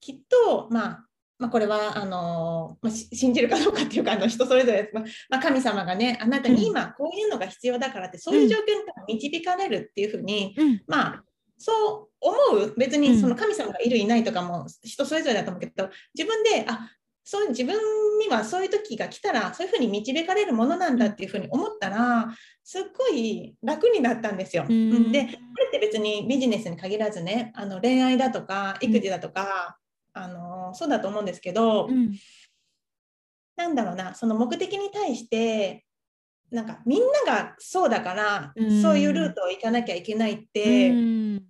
きっと、まあ、まあ、これはあの、まあ、信じるかどうかっていうかあの人それぞれ、まあ、神様がねあなたに今こういうのが必要だからって、そういう状況に導かれるっていうふうに、うん、まあそう思う？別にその神様がいるいないとかも人それぞれだと思うけど自分であそう自分にはそういう時が来たらそういうふうに導かれるものなんだっていうふうに思ったらすっごい楽になったんですよ。うん、でこれって別にビジネスに限らずねあの恋愛だとか育児だとか、あのそうだと思うんですけど、うん、なんだろうなその目的に対してなんかみんながそうだから、うん、そういうルートを行かなきゃいけないって、うん、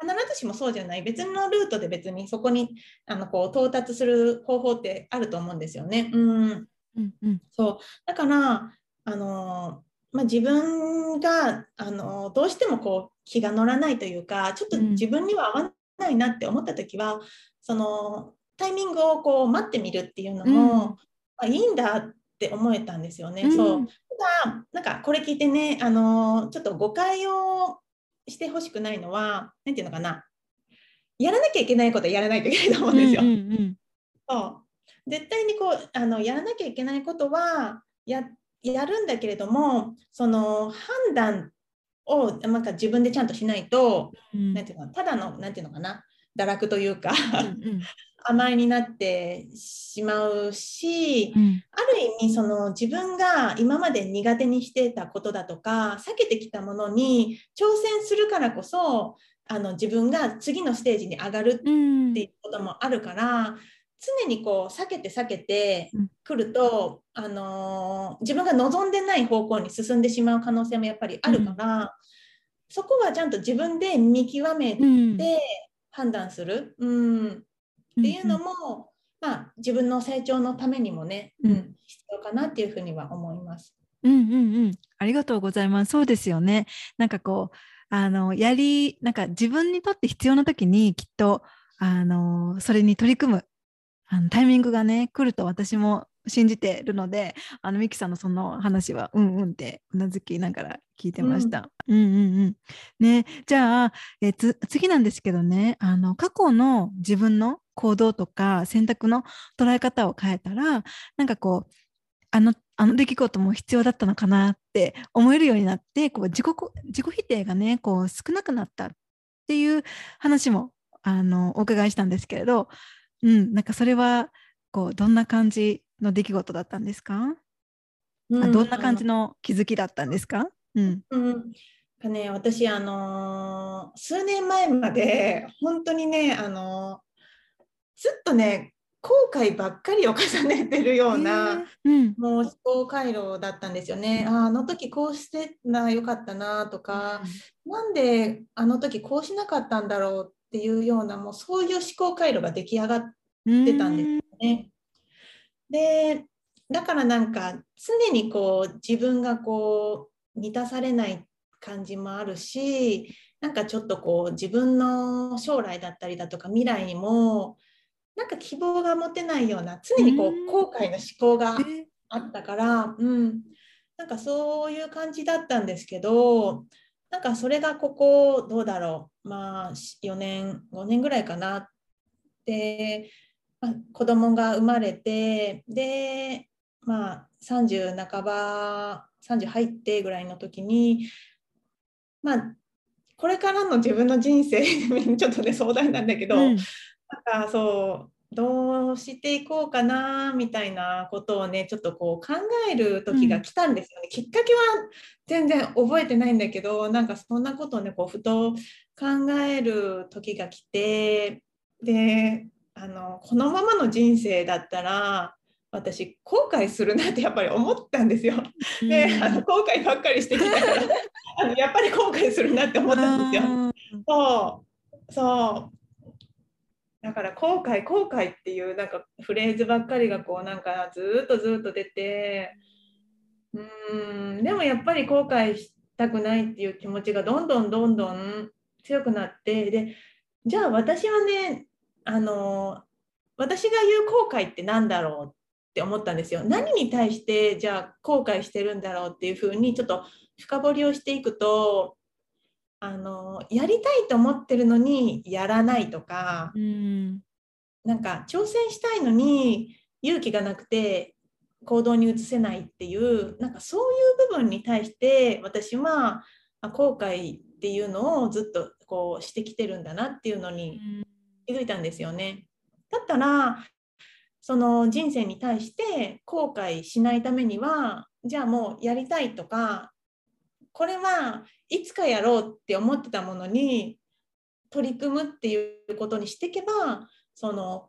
必ずしもそうじゃない。別のルートで別にそこにあのこう到達する方法ってあると思うんですよね。うん、うんうん、そう。だからあの、まあ、自分があのどうしてもこう気が乗らないというかちょっと自分には合わないなって思った時は、そのタイミングをこう待ってみるっていうのも、うん、まあ、いいんだって思えたんですよね。うん、そう。ただなんかこれ聞いてねあのちょっと誤解をしてほしくないのは何て言うのかな。やらなきゃいけないことはやらないといけないと思うんですよ。うんうんうん、そう。絶対にこうあのやらなきゃいけないことはややるんだけれどもその判断をなんか自分でちゃんとしないと、うん、なんていうのただのなんていうのかな。堕落というかうん、甘えになってしまうし、うん、ある意味その自分が今まで苦手にしてたことだとか避けてきたものに挑戦するからこそあの自分が次のステージに上がるっていうこともあるから、うん、常にこう避けて避けてくると、うん、あの自分が望んでない方向に進んでしまう可能性もやっぱりあるから、そこはちゃんと自分で見極めて、判断する、うん、っていうのも、まあ、自分の成長のためにもね、うん、必要かなっていうふうには思います。うんうんうん、ありがとうございます。そうですよね。なんかこうあのやりなんか自分にとって必要な時にきっとあのそれに取り組むあのタイミングがね来ると私も信じてるのであのミキさんのその話はうんうんってうなずきながら聞いてました。うん、うんうんねじゃあえ次なんですけどねあの過去の自分の行動とか選択の捉え方を変えたらなんかこうあのあの出来事も必要だったのかなって思えるようになってこう自己自己否定がねこう少なくなったっていう話もあのお伺いしたんですけれど、うん、なんかそれはこうどんな感じの出来事だったんですか、うん、あどんな感じの気づきだったんですか、うん、うん。かね、私、あのー、数年前まで本当にね、あのー、ずっとね後悔ばっかりを重ねてるような、うん、もう思考回路だったんですよね。ああの時こうしてなよかったなとか、うん、なんであの時こうしなかったんだろうっていうようなもうそういう思考回路が出来上がってたんですよね。でだからなんか常にこう自分がこう満たされない感じもあるしなんかちょっとこう自分の将来だったりだとか未来にもなんか希望が持てないような常にこう後悔の思考があったから、うん、なんかそういう感じだったんですけどなんかそれがここどうだろう。まあ4年5年ぐらいかな。で、まあ、子供が生まれてでまあ30半ば30入ってぐらいの時にまあこれからの自分の人生ちょっとね壮大なんだけど、うん、なんかそうどうしていこうかなみたいなことをねちょっとこう考える時が来たんですよね、うん、きっかけは全然覚えてないんだけどなんかそんなことをねこうふと考える時が来てであのこのままの人生だったら私後悔するなって やっぱり思ったんですよ。であの後悔ばっかりしてきたからあのやっぱり後悔するなって思ったんですよ。そう。そうだから後悔後悔っていうなんかフレーズばっかりがこうなんかずっとずっと出てうんでもやっぱり後悔したくないっていう気持ちがどんどんどんどん強くなってでじゃあ私はねあの私が言う後悔って何だろうって思ったんですよ。何に対してじゃあ後悔してるんだろうっていうふうにちょっと深掘りをしていくとあのやりたいと思ってるのにやらないとか、うん、なんか挑戦したいのに勇気がなくて行動に移せないっていうなんかそういう部分に対して私は後悔っていうのをずっとこうしてきてるんだなっていうのに気づいたんですよね。だったらその人生に対して後悔しないためにはじゃあもうやりたいとかこれはいつかやろうって思ってたものに取り組むっていうことにしていけばその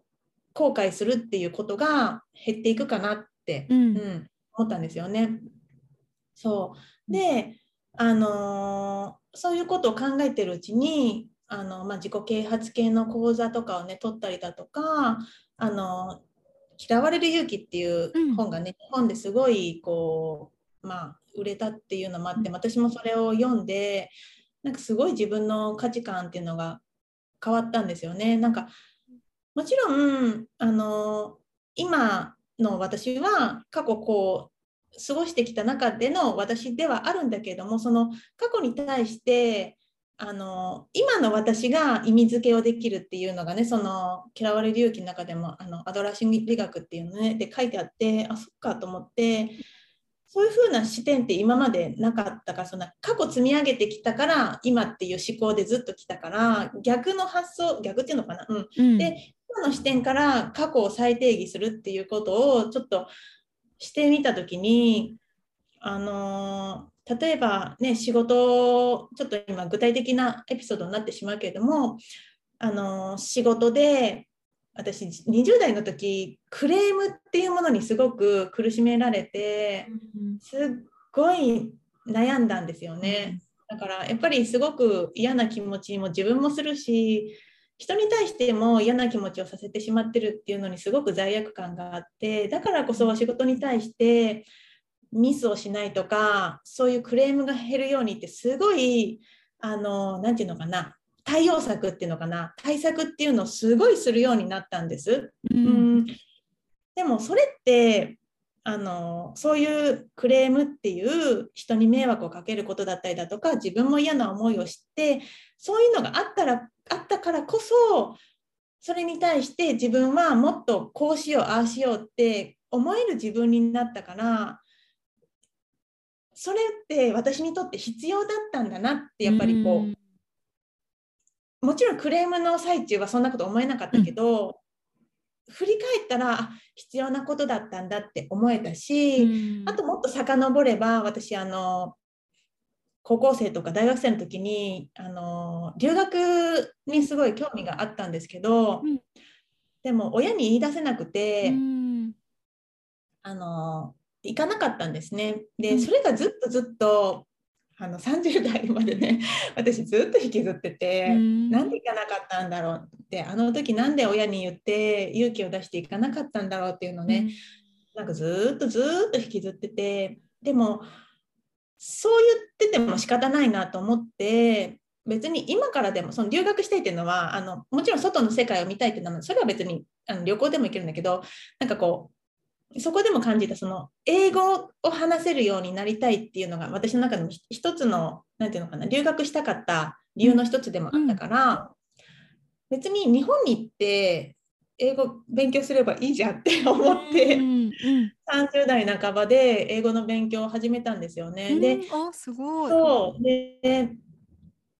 後悔するっていうことが減っていくかなって、うん、うん、思ったんですよね。そう。であのー、そういうことを考えてるうちにあの、まあ、自己啓発系の講座とかをね取ったりだとかあの嫌われる勇気っていう本がね、うん、日本ですごいこうまあ売れたっていうのもあって私もそれを読んでなんかすごい自分の価値観っていうのが変わったんですよね。なんかもちろんあの今の私は過去こう過ごしてきた中での私ではあるんだけれどもその過去に対してあの今の私が意味付けをできるっていうのがねその嫌われる勇気の中でもあのアドラー心理学っていうのねで書いてあってあそっかと思ってそういうふうな視点って今までなかったからそんな過去積み上げてきたから今っていう思考でずっときたから逆の発想逆っていうのかな、うん、うん、で今の視点から過去を再定義するっていうことをちょっとしてみた時にあのー、例えばね仕事ちょっと今具体的なエピソードになってしまうけれどもあのー、仕事で私20代の時クレームっていうものにすごく苦しめられてすっごい悩んだんですよね。だからやっぱりすごく嫌な気持ちも自分もするし人に対しても嫌な気持ちをさせてしまってるっていうのにすごく罪悪感があってだからこそ仕事に対してミスをしないとかそういうクレームが減るようにってすごいあの何て言うのかな対応策っていうのかな？対策っていうのをすごいするようになったんです。うん、うん。でもそれってあのそういうクレームっていう人に迷惑をかけることだったりだとか自分も嫌な思いをしてそういうのがあったらあったからこそそれに対して自分はもっとこうしようああしようって思える自分になったからそれって私にとって必要だったんだなってやっぱりこう、うんもちろんクレームの最中はそんなこと思えなかったけど、うん、振り返ったら必要なことだったんだって思えたし、うん、あともっと遡れば私あの高校生とか大学生の時にあの留学にすごい興味があったんですけど、うん、でも親に言い出せなくて、あの行かなかったんですね。でそれがずっとずっとあの30代までね 私ずっと引きずってて、なんで行かなかったんだろうってあの時なんで親に言って勇気を出していかなかったんだろうっていうのね、なんかずっとずっと引きずっててでもそう言ってても仕方ないなと思って別に今からでもその留学したいっていうのはあのもちろん外の世界を見たいっていうのはそれは別にあの旅行でも行けるんだけどなんかこうそこでも感じたその英語を話せるようになりたいっていうのが私の中でも一つの何て言うのかな留学したかった理由の一つでもあったから、別に日本に行って英語勉強すればいいじゃんって思って、うんうん、30代半ばで英語の勉強を始めたんですよね。うん、であすごい。そう。で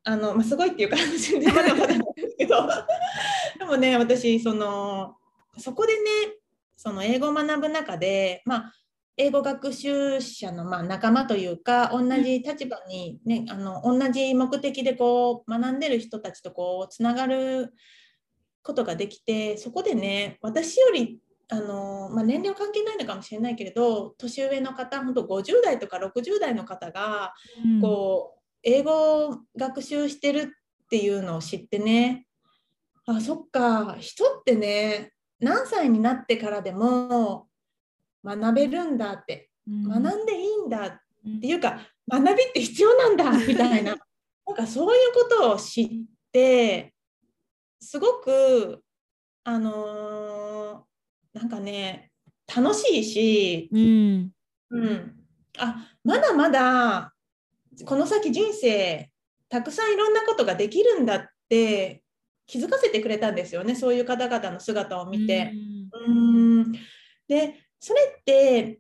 あの、まあ、すごいっていう感じでまだまだなんですけど。でもね私そのそこでねその英語を学ぶ中で、まあ、英語学習者のまあ仲間というか同じ立場に、ね、あの同じ目的でこう学んでる人たちとこうつながることができてそこでね私よりあの、まあ、年齢は関係ないのかもしれないけれど年上の方本当50代とか60代の方が、うん、こう英語を学習してるっていうのを知ってねあそっか人ってね何歳になってからでも学べるんだって、うん、学んでいいんだ。っていうか、学びって必要なんだみたいな。なんかそういうことを知ってすごくあのー、なんかね楽しいし、うん、うん、あまだまだこの先人生たくさんいろんなことができるんだって気づかせてくれたんですよねそういう方々の姿を見て。うんでそれって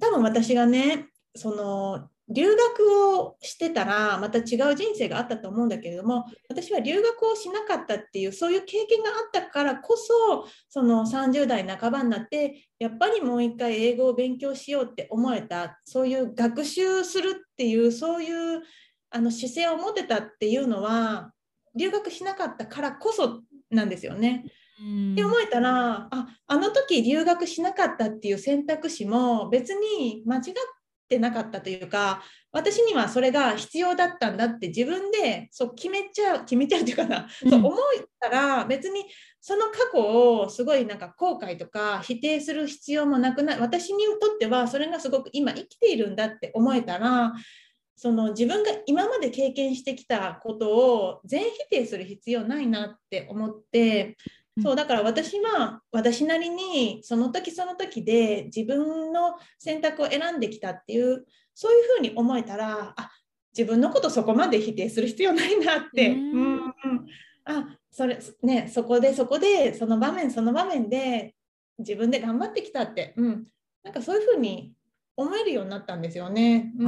多分私がねその留学をしてたらまた違う人生があったと思うんだけれども私は留学をしなかったっていうそういう経験があったからこそその30代半ばになってやっぱりもう一回英語を勉強しようって思えたそういう学習するっていうそういうあの姿勢を持てたっていうのは留学しなかったからこそなんですよね。って思えたらああの時留学しなかったっていう選択肢も別に間違ってなかったというか私にはそれが必要だったんだって自分でそう決めちゃう決めちゃうっていうかな、うん、そう思ったら別にその過去をすごいなんか後悔とか否定する必要もなくな私にとってはそれがすごく今生きているんだって思えたらその自分が今まで経験してきたことを全否定する必要ないなって思ってそうだから私は私なりにその時その時で自分の選択を選んできたっていうそういうふうに思えたらあ自分のことそこまで否定する必要ないなって、うん、うん、あそれねそこでそこでその場面その場面で自分で頑張ってきたって、うん、なんかそういうふうに思えるようになったんですよね。うん、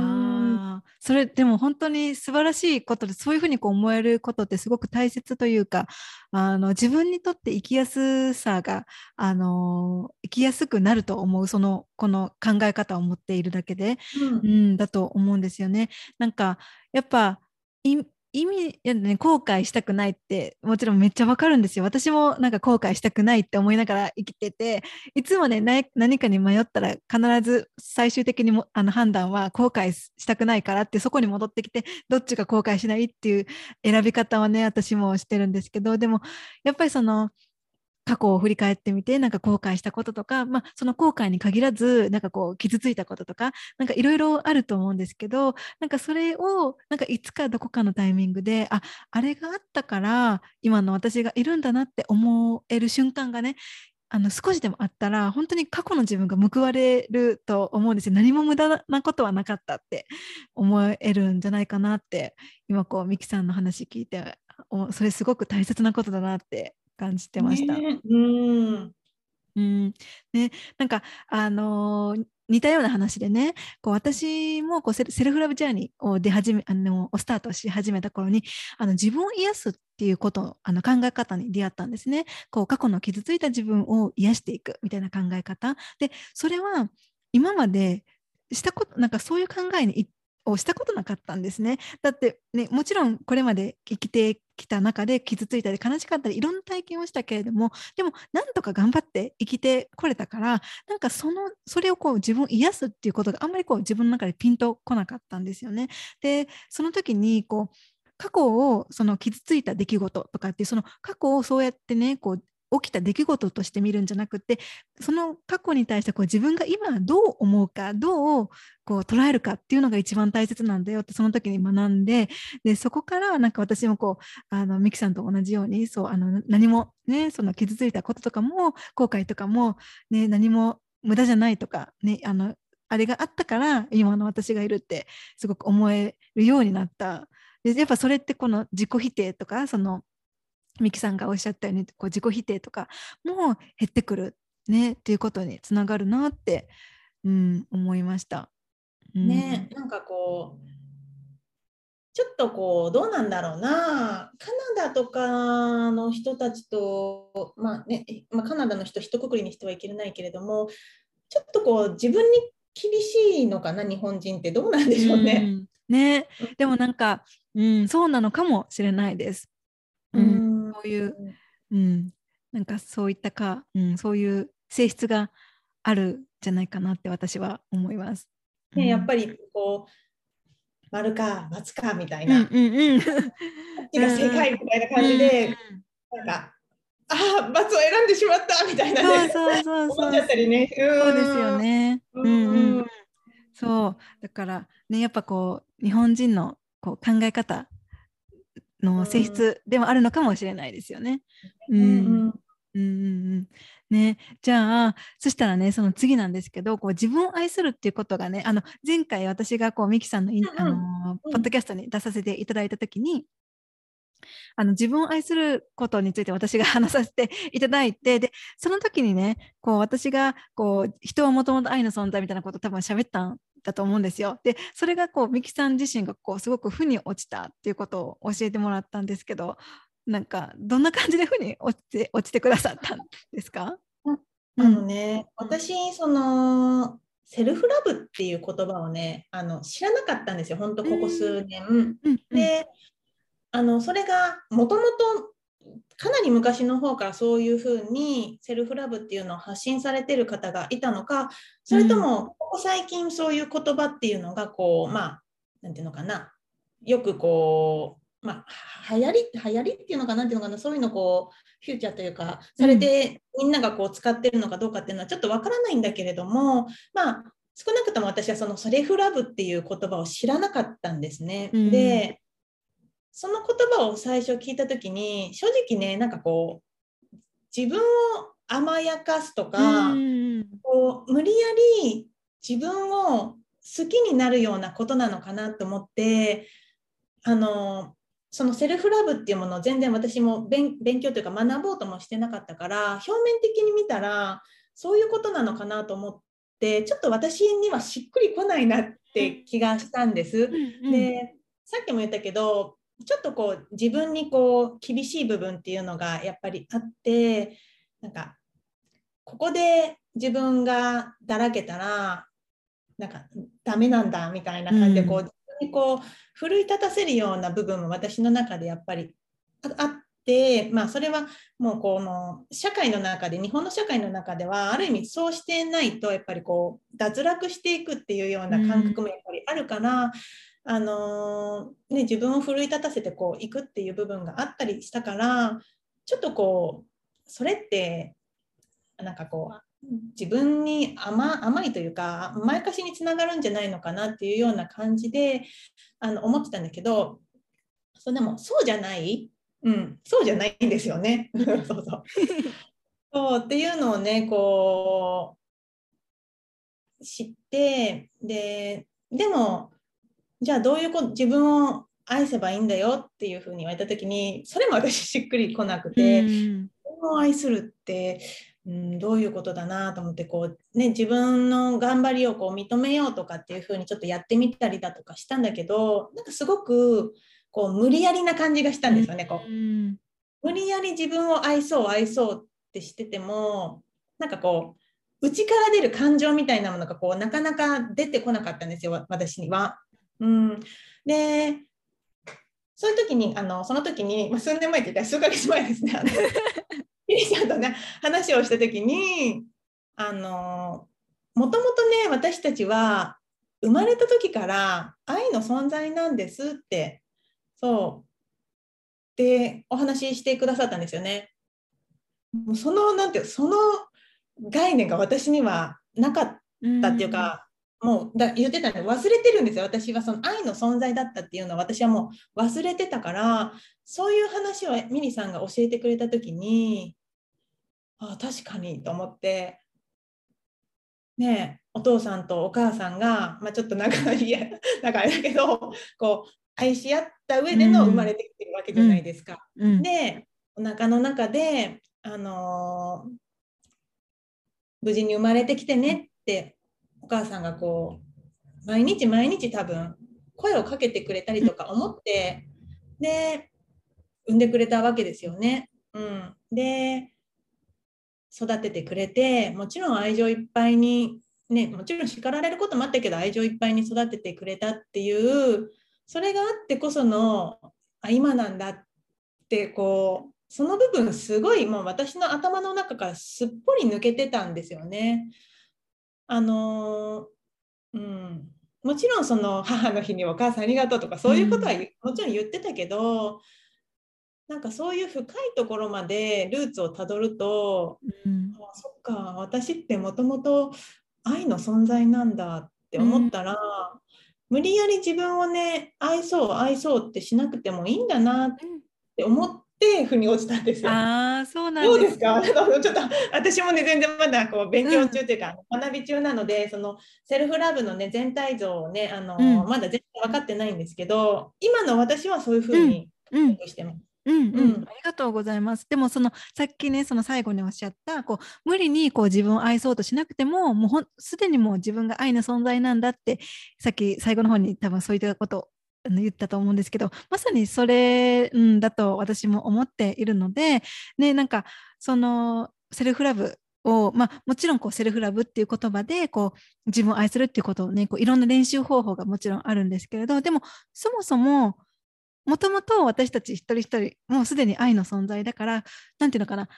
あそれでも本当に素晴らしいことでそういうふうにこう思えることってすごく大切というかあの自分にとって生きやすさがあの生きやすくなると思うそのこの考え方を持っているだけで、うん、うん、だと思うんですよね。なんかやっぱ意味や、ね、後悔したくないってもちろんめっちゃわかるんですよ。私もなんか後悔したくないって思いながら生きてていつもね何かに迷ったら必ず最終的にもあの判断は後悔したくないからってそこに戻ってきてどっちが後悔しないっていう選び方はね私もしてるんですけどでもやっぱりその過去を振り返ってみてなんか後悔したこととか、まあ、その後悔に限らずなんかこう傷ついたこととかなんかいろいろあると思うんですけどなんかそれをなんかいつかどこかのタイミングでああれがあったから今の私がいるんだなって思える瞬間がねあの少しでもあったら本当に過去の自分が報われると思うんですよ。何も無駄なことはなかったって思えるんじゃないかなって今こうミキさんの話聞いてそれすごく大切なことだなって感じてました。ね、うんうんね、なんか、あのー似たような話でね、こう私もこうセルフラブジャーニーを出始めあのをスタートし始めた頃にあの自分を癒すっていうことあの考え方に出会ったんですね。こう過去の傷ついた自分を癒していくみたいな考え方でそれは今までしたことなんかそういう考えにをしたことなかったんですね。だってねもちろんこれまで生きてきた中で傷ついたり悲しかったりいろんな体験をしたけれどもでもなんとか頑張って生きてこれたからなんかそのそれをこう自分を癒すっていうことがあんまりこう自分の中でピンとこなかったんですよね。でその時にこう過去をその傷ついた出来事とかっていうその過去をそうやってねこう起きた出来事として見るんじゃなくてその過去に対してこう自分が今どう思うかどうこう捉えるかっていうのが一番大切なんだよってその時に学んででそこからなんか私もこうあのミキさんと同じようにそうあの何もねその傷ついたこととかも後悔とかも、ね、何も無駄じゃないとか、ね、あのあれがあったから今の私がいるってすごく思えるようになった。でやっぱそれってこの自己否定とかそのミキさんがおっしゃったようにこう自己否定とかも減ってくるねっていうことにつながるなって、うん、思いました。うん、ねなんかこうちょっとこうどうなんだろうな。カナダとかの人たちと、まあねまあ、カナダの人一括りにしてはいけないけれどもちょっとこう自分に厳しいのかな日本人ってどうなんでしょうね。うん、ね。でもなんか、うん、そうなのかもしれないです。うん、そういう、うん、なんかそういったか、うん、そういう性質があるじゃないかなって私は思います。ね、うん、やっぱりこう丸か×かみたいな、うんうんうん、こっちが正解みたいな感じで、うんうん、なんかああ×を選んでしまったみたいなね。そうそうそうそう。思っちゃったりね、そうですよね。うん。うん、うん、そう。だからねやっぱこう日本人のこう考え方の性質でもあるのかもしれないですよね。うん、うんうん。ね、じゃあそしたらねその次なんですけどこう自分を愛するっていうことがねあの前回私がこうミキさんの,、あのポッドキャストに出させていただいた時にあの自分を愛することについて私が話させていただいてでその時にねこう私がこう人はもともと愛の存在みたいなこと多分喋ったんだと思うんですよ。でそれがこうミキさん自身がこうすごく負に落ちたっていうことを教えてもらったんですけどなんかどんな感じで負に落ちて落ちてくださったんですか、あのね、うん、私そのセルフラブっていう言葉をねあの知らなかったんですよ。本当ここ数年。うん。うん、であのそれがもともとかなり昔の方からそういうふうにセルフラブっていうのを発信されてる方がいたのかそれともここ最近そういう言葉っていうのがこうまあ何て言うのかなよくこうまあ流行り流行りっていうのかなっていうのかなそういうのこうフューチャーというかされてみんながこう使ってるのかどうかっていうのはちょっとわからないんだけれどもまあ少なくとも私はそのセルフラブっていう言葉を知らなかったんですね。うん、でその言葉を最初聞いた時に正直ねなんかこう自分を甘やかすとか、こう無理やり自分を好きになるようなことなのかなと思ってあのそのセルフラブっていうものを全然私も勉強というか学ぼうともしてなかったから表面的に見たらそういうことなのかなと思ってちょっと私にはしっくりこないなって気がしたんです。でさっきも言ったけどちょっとこう自分にこう厳しい部分っていうのがやっぱりあってなんかここで自分がだらけたらなんかダメなんだみたいな感じでこう、うん、自分にこう奮い立たせるような部分も私の中でやっぱりあって、まあ、それはもうこの社会の中で日本の社会の中ではある意味そうしてないとやっぱりこう脱落していくっていうような感覚もやっぱりあるから、あのね、自分を奮い立たせてこう行くっていう部分があったりしたからちょっとこうそれってなんかこう自分に甘甘いというか甘やかしにつながるんじゃないのかなっていうような感じであの思ってたんだけどそうでもそうじゃない、うん、そうじゃないんですよね。そうそうそうっていうのをねこう知ってででもじゃあどういうこと自分を愛せばいいんだよっていうふうに言われた時にそれも私しっくりこなくて、うん、自分を愛するってうん、どういうことだなと思ってこう、ね、自分の頑張りをこう認めようとかっていうふうにちょっとやってみたりだとかしたんだけどなんかすごくこう無理やりな感じがしたんですよね。こううん無理やり自分を愛そう愛そうってしててもなんかこう内から出る感情みたいなものがこうなかなか出てこなかったんですよわ私には。うん、でそういう時にあのその時に、まあ、数年前って言ったら数ヶ月前ですね。ちゃ んとね話をした時にあのもともとね私たちは生まれた時から愛の存在なんですってそうでお話ししてくださったんですよね。もうそのなんてその概念が私にはなかったっていうか、もうだ言ってたの忘れてるんですよ。私はその愛の存在だったっていうのは私はもう忘れてたからそういう話をミリさんが教えてくれた時にあ確かにと思ってねえお父さんとお母さんが、まあ、ちょっと仲いい なんかあれだけどこう愛し合った上での生まれてきてるわけじゃないですか。うん。でお腹の中で、あのー無事に生まれてきてねってお母さんがこう毎日毎日多分声をかけてくれたりとか 思ってで産んでくれたわけですよね。うん、で育ててくれてもちろん愛情いっぱいに、ね、もちろん叱られることもあったけど愛情いっぱいに育ててくれたっていうそれがあってこそのあ今なんだってこうその部分すごいもう私の頭の中からすっぽり抜けてたんですよね。あのうん、もちろんその母の日にお母さんありがとうとかそういうことは言もちろん言ってたけどなんかそういう深いところまでルーツをたどるとうん。あそっか私ってもともと愛の存在なんだって思ったら、無理やり自分をね愛そう愛そうってしなくてもいいんだなって思って腑に落ちたんですよ。ああそうなんどうでですすか ちょっと私もね全然まだこう勉強中というか、学び中なのでそのセルフラブのね全体像をねあの、うん。まだ全然分かってないんですけど今の私はそういうふうにうん。してます。うんうん。うん。ありがとうございます。でもそのさっきねその最後におっしゃったこう無理にこう自分を愛そうとしなくてももうすでにもう自分が愛の存在なんだってさっき最後の方に多分そういったこと言ったと思うんですけどまさにそれ、うん、だと私も思っているのでねなんかそのセルフラブを、まあ、もちろんこうセルフラブっていう言葉でこう自分を愛するっていうことをねこういろんな練習方法がもちろんあるんですけれどでもそもそももともと私たち一人一人もうすでに愛の存在だからなんていうのかな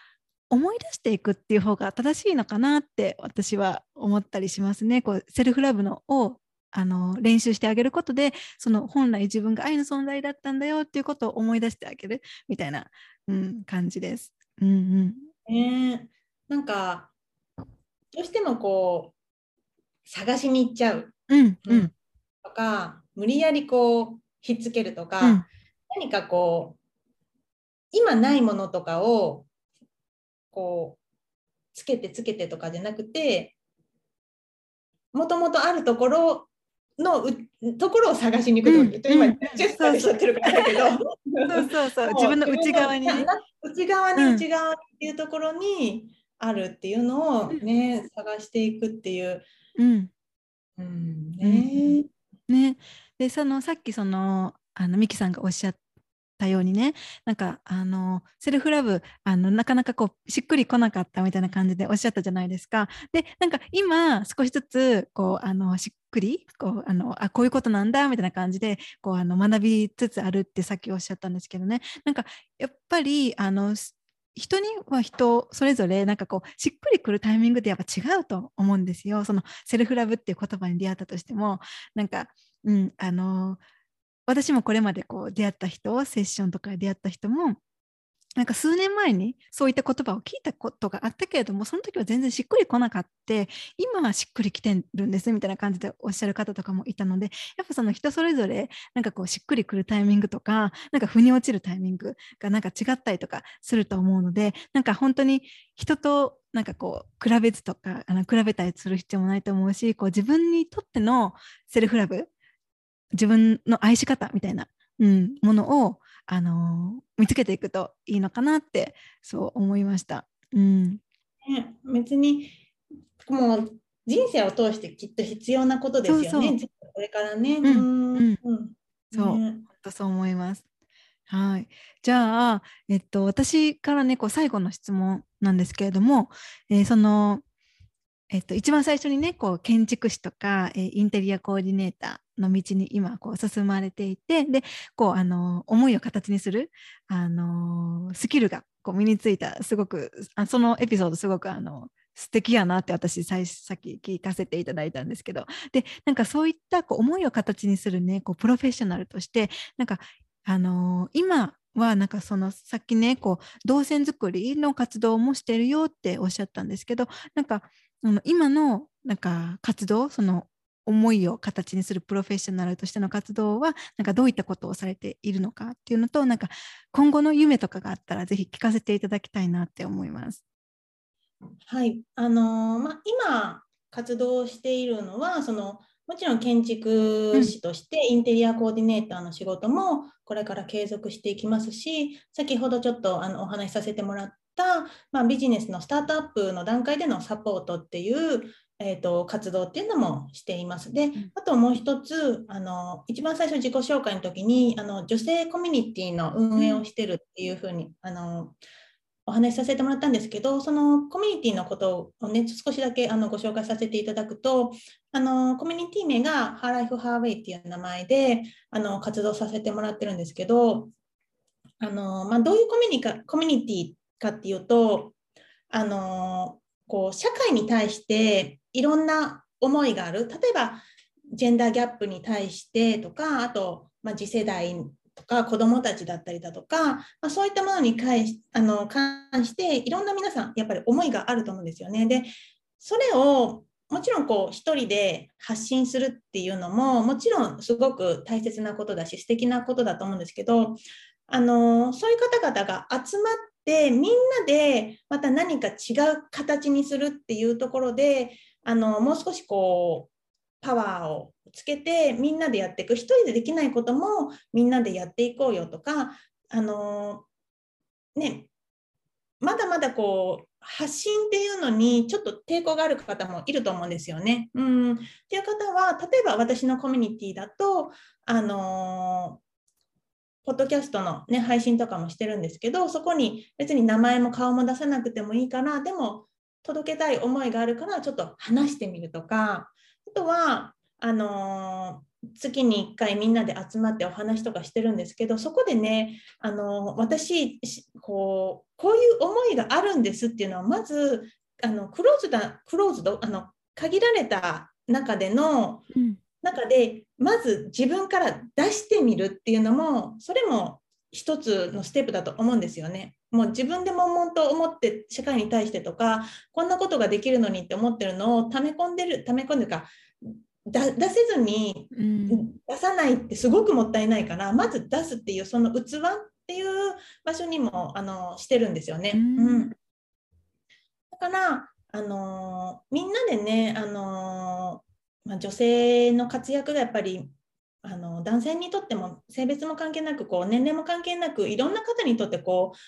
思い出していくっていう方が正しいのかなって私は思ったりしますね。こうセルフラブのをあの練習してあげることでその本来自分が愛の存在だったんだよっていうことを思い出してあげるみたいな、うん、感じです。うんうん。ねなんかどうしてもこう探しに行っちゃう。うんうん。とか無理やりこうひっつけるとか、うん。何かこう今ないものとかをこうつけてつけてとかじゃなくてもともとあるところのうところを探しに行くっうん。うん。ジェスチャーでしゃってるから。だけどそう。そう自分の内側にね。内側にうん。内側っていうところにあるっていうのをね、探していくっていう。うん。うん。ね。ね、でそのさっきそのあのミキさんがおっしゃったようにねなんかあのセルフラブあのなかなかこうしっくりこなかったみたいな感じでおっしゃったじゃないですか。でなんか今少しずつこうあのしっくり？こうあのあこういうことなんだみたいな感じでこうあの学びつつあるってさっきおっしゃったんですけどね。なんかやっぱりあの人には人それぞれなんかこうしっくりくるタイミングでやっぱ違うと思うんですよ。そのセルフラブっていう言葉に出会ったとしても。なんか、うん、あの私もこれまでこう出会った人セッションとかで出会った人もなんか数年前にそういった言葉を聞いたことがあったけれどもその時は全然しっくりこなかった今はしっくりきてるんですみたいな感じでおっしゃる方とかもいたのでやっぱその人それぞれなんかこうしっくりくるタイミングとかなんか腑に落ちるタイミングがなんか違ったりとかすると思うのでなんか本当に人となんかこう比べずとかあの比べたりする必要もないと思うしこう自分にとってのセルフラブ自分の愛し方みたいな、うん、ものを、あのー見つけていくといいのかなってそう思いました。うん、ね、別にもう人生を通してきっと必要なことですよね。そうそうこれからね。うんうんうんそう、ね本当そう思います。はい。じゃあ、えっと、私からね、こう最後の質問なんですけれども、えーその、えっと、一番最初にね、こう建築士とか、えーインテリアコーディネーターの道に今こう進まれていて、で、こうあの思いを形にするあのスキルがこう身についた、すごくあそのエピソードすごくあの素敵やなって私さっき聞かせていただいたんですけど、で、なんかそういったこう思いを形にするね、こうプロフェッショナルとして、なんかあの今はなんかそのさっきねこう動線作りの活動もしてるよっておっしゃったんですけどなんかあの今のなんか活動その思いを形にするプロフェッショナルとしての活動はなんかどういったことをされているのかっていうのとなんか今後の夢とかがあったらぜひ聞かせていただきたいなって思います。はい、あのーまあ、今活動しているのはそのもちろん建築士としてインテリアコーディネーターの仕事もこれから継続していきますし先ほどちょっとあのお話しさせてもらった、まあ、ビジネスのスタートアップの段階でのサポートっていう、えー、と活動っていうのもしています。でんあともう一つあの一番最初自己紹介の時にあの女性コミュニティの運営をしてるっていうふうに、あのお話しさせてもらったんですけど、そのコミュニティのことをね、少しだけあのご紹介させていただくと、あのコミュニティ名が Her Life Her Way っていう名前であの活動させてもらってるんですけど、あのまあ、どういうコミュニカコミュニティかっていうと、あのこう社会に対していろんな思いがある、例えばジェンダーギャップに対してとか、あと、まあ、次世代とか子どもたちだったりだとか、まあ、そういったものに関しあの関していろんな皆さんやっぱり思いがあると思うんですよね。でそれをもちろんこう一人で発信するっていうのももちろんすごく大切なことだし素敵なことだと思うんですけどあのそういう方々が集まってみんなでまた何か違う形にするっていうところであのもう少しこうパワーをつけてみんなでやっていく一人でできないこともみんなでやっていこうよとかあのねまだまだこう発信っていうのにちょっと抵抗がある方もいると思うんですよね。うん、っていう方は例えば私のコミュニティだとあのポッドキャストの、ね、配信とかもしてるんですけどそこに別に名前も顔も出さなくてもいいからでも届けたい思いがあるからちょっと話してみるとかあとはあの月に1回みんなで集まってお話とかしてるんですけどそこでねあの私こうこういう思いがあるんですっていうのはまずあのクローズだクローズドあの限られた中でのうん中でまず自分から出してみるっていうのもそれも一つのステップだと思うんですよね。もう自分で悶々と思って社会に対してとかこんなことができるのにって思ってるのを溜め込んでる溜め込んでるかだ出せずにうん。出さないってすごくもったいないからまず出すっていうその器っていう場所にもあのしてるんですよね。うん。うん。だから、あのみんなでね、あのまあ、女性の活躍がやっぱりあの男性にとっても性別も関係なくこう年齢も関係なくいろんな方にとってこう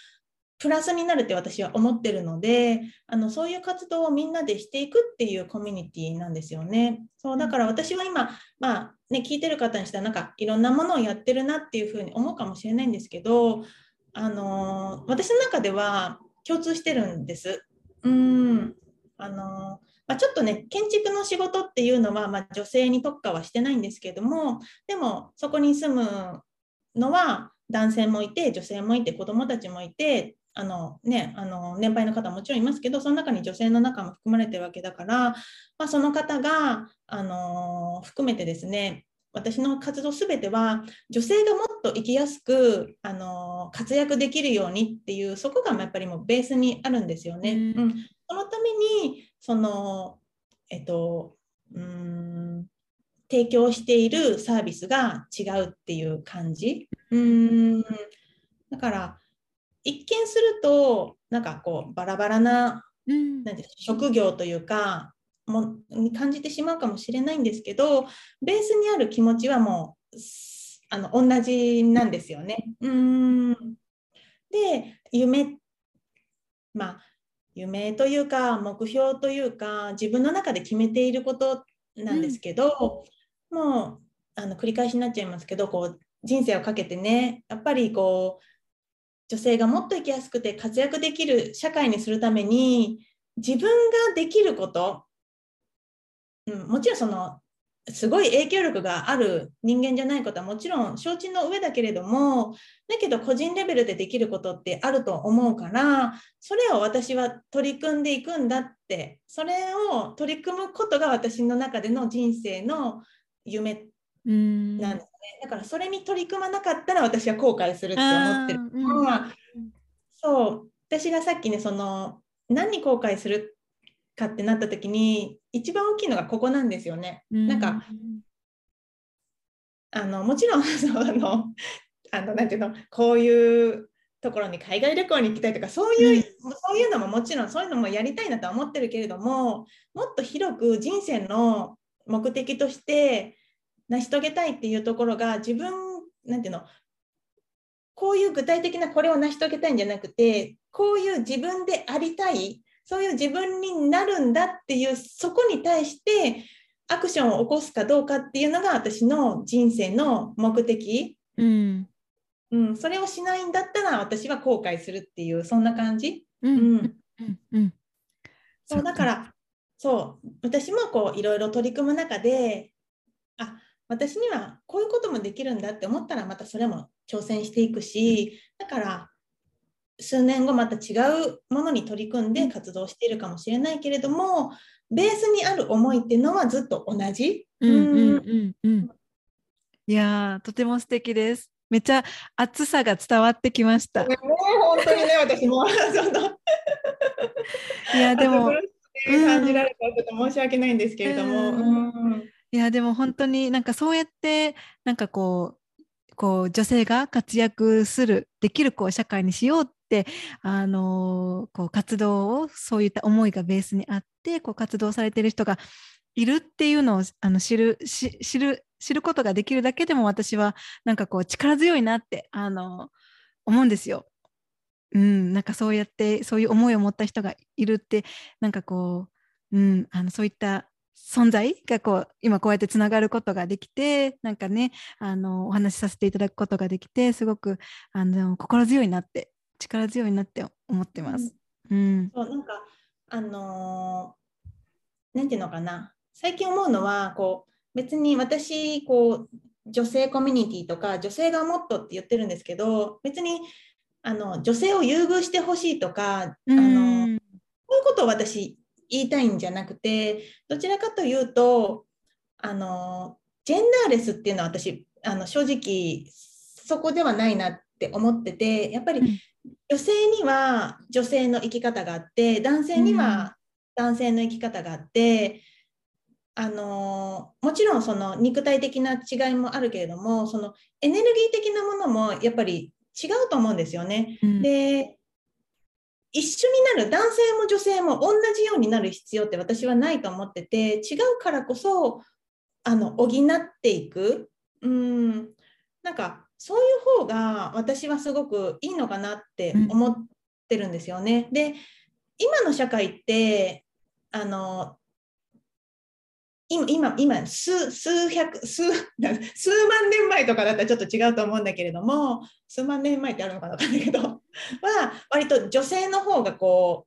プラスになるって私は思ってるのであのそういう活動をみんなでしていくっていうコミュニティなんですよね。そうだから私は今、まあね、聞いてる方にしたらなんかいろんなものをやってるなっていうふうに思うかもしれないんですけど、あの私の中では共通してるんです。うんあのまあ、ちょっとね建築の仕事っていうのは、まあ、女性に特化はしてないんですけどもでもそこに住むのは男性もいて女性もいて子どもたちもいてあの、ね、あの年配の方ももちろんいますけどその中に女性の中も含まれてるわけだから、まあ、その方があの含めてですね私の活動すべては女性がもっと生きやすくあの活躍できるようにっていうそこがやっぱりもうベースにあるんですよね。うんうん、そのためにそのえっとうん提供しているサービスが違うっていう感じ。うんだから一見するとなんかこうバラバラなうん。なん職業というかもに感じてしまうかもしれないんですけどベースにある気持ちはもうすあの同じなんですよね。うーん。で夢まあ夢というか目標というか自分の中で決めていることなんですけど、うん、もうあの繰り返しになっちゃいますけどこう人生をかけてねやっぱりこう女性がもっと生きやすくて活躍できる社会にするために自分ができること、うん、もちろんそのすごい影響力がある人間じゃないことはもちろん承知の上だけれどもだけど個人レベルでできることってあると思うからそれを私は取り組んでいくんだってそれを取り組むことが私の中での人生の夢なんですね。だからそれに取り組まなかったら私は後悔するって思ってるから、うん、そう。私がさっきねその何に後悔するかってなった時に一番大きいのがここなんですよね。なんかあのもちろん そのあのなんていうのこういうところに海外旅行に行きたいとかそういう、うん、そういうのももちろんそういうのもやりたいなとは思ってるけれどももっと広く人生の目的として成し遂げたいっていうところが自分なんていうのこういう具体的なこれを成し遂げたいんじゃなくてこういう自分でありたいそういう自分になるんだっていうそこに対してアクションを起こすかどうかっていうのが私の人生の目的、うん。うん、それをしないんだったら私は後悔するっていうそんな感じ、うん。うん。うん、そうだからそう。私もこういろいろ取り組む中であ私にはこういうこともできるんだって思ったらまたそれも挑戦していくしだから数年後また違うものに取り組んで活動しているかもしれないけれどもベースにある思いっていうのはずっと同じ？うんうんうんうん、いやとても素敵です。めっちゃ熱さが伝わってきました。ね、本当にね私もいやでも感じられたらちょっと申し訳ないんですけれども。うんいやでも本当になんかそうやってなんかこうこう女性が活躍するできるこう社会にしようってあのこう活動をそういった思いがベースにあってこう活動されてる人がいるっていうのをあの知る知る知ることができるだけでも私はなんかこう力強いなってあの思うんですよ。うん、なんかそうやってそういう思いを持った人がいるってなんかこう、うん、あのそういった存在がこう今こうやってつながることができてなんかねあのお話しさせていただくことができてすごくあの心強いなって力強いなって思ってます。うん、そうなんかあのー、なんていうのかな。最近思うのはこう別に私こう女性コミュニティとか女性がもっとって言ってるんですけど別にあの女性を優遇してほしいとか、あのこういうことを私言いたいんじゃなくてどちらかというとあのジェンダーレスっていうのは私あの正直そこではないなって思っててやっぱり女性には女性の生き方があって男性には男性の生き方があって、うん、あのもちろんその肉体的な違いもあるけれどもそのエネルギー的なものもやっぱり違うと思うんですよね。うん、で一緒になる男性も女性も同じようになる必要って私はないと思ってて違うからこそあの補っていく。うん。なんかそういう方が私はすごくいいのかなって思ってるんですよね。うん、で今の社会ってあの今今今数数百数数万年前とかだったらちょっと違うと思うんだけれども数万年前ってあるのかな分かんないけど。は割と女性の方がこ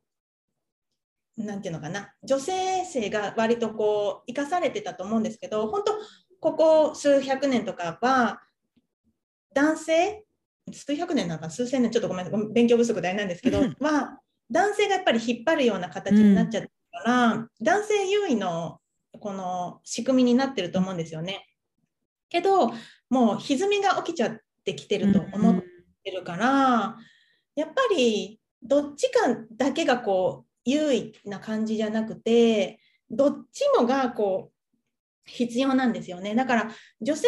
う何て言うのかな。女性性が割とこう生かされてたと思うんですけど本当ここ数百年とかは男性数百年なんか数千年ちょっとごめん勉強不足大なんですけど は男性がやっぱり引っ張るような形になっちゃったから、うん、男性優位のこの仕組みになってると思うんですよね。けどもう歪みが起きちゃってきてると思ってるから、やっぱりどっちかだけがこう優位な感じじゃなくてどっちもがこう必要なんですよね。だから女性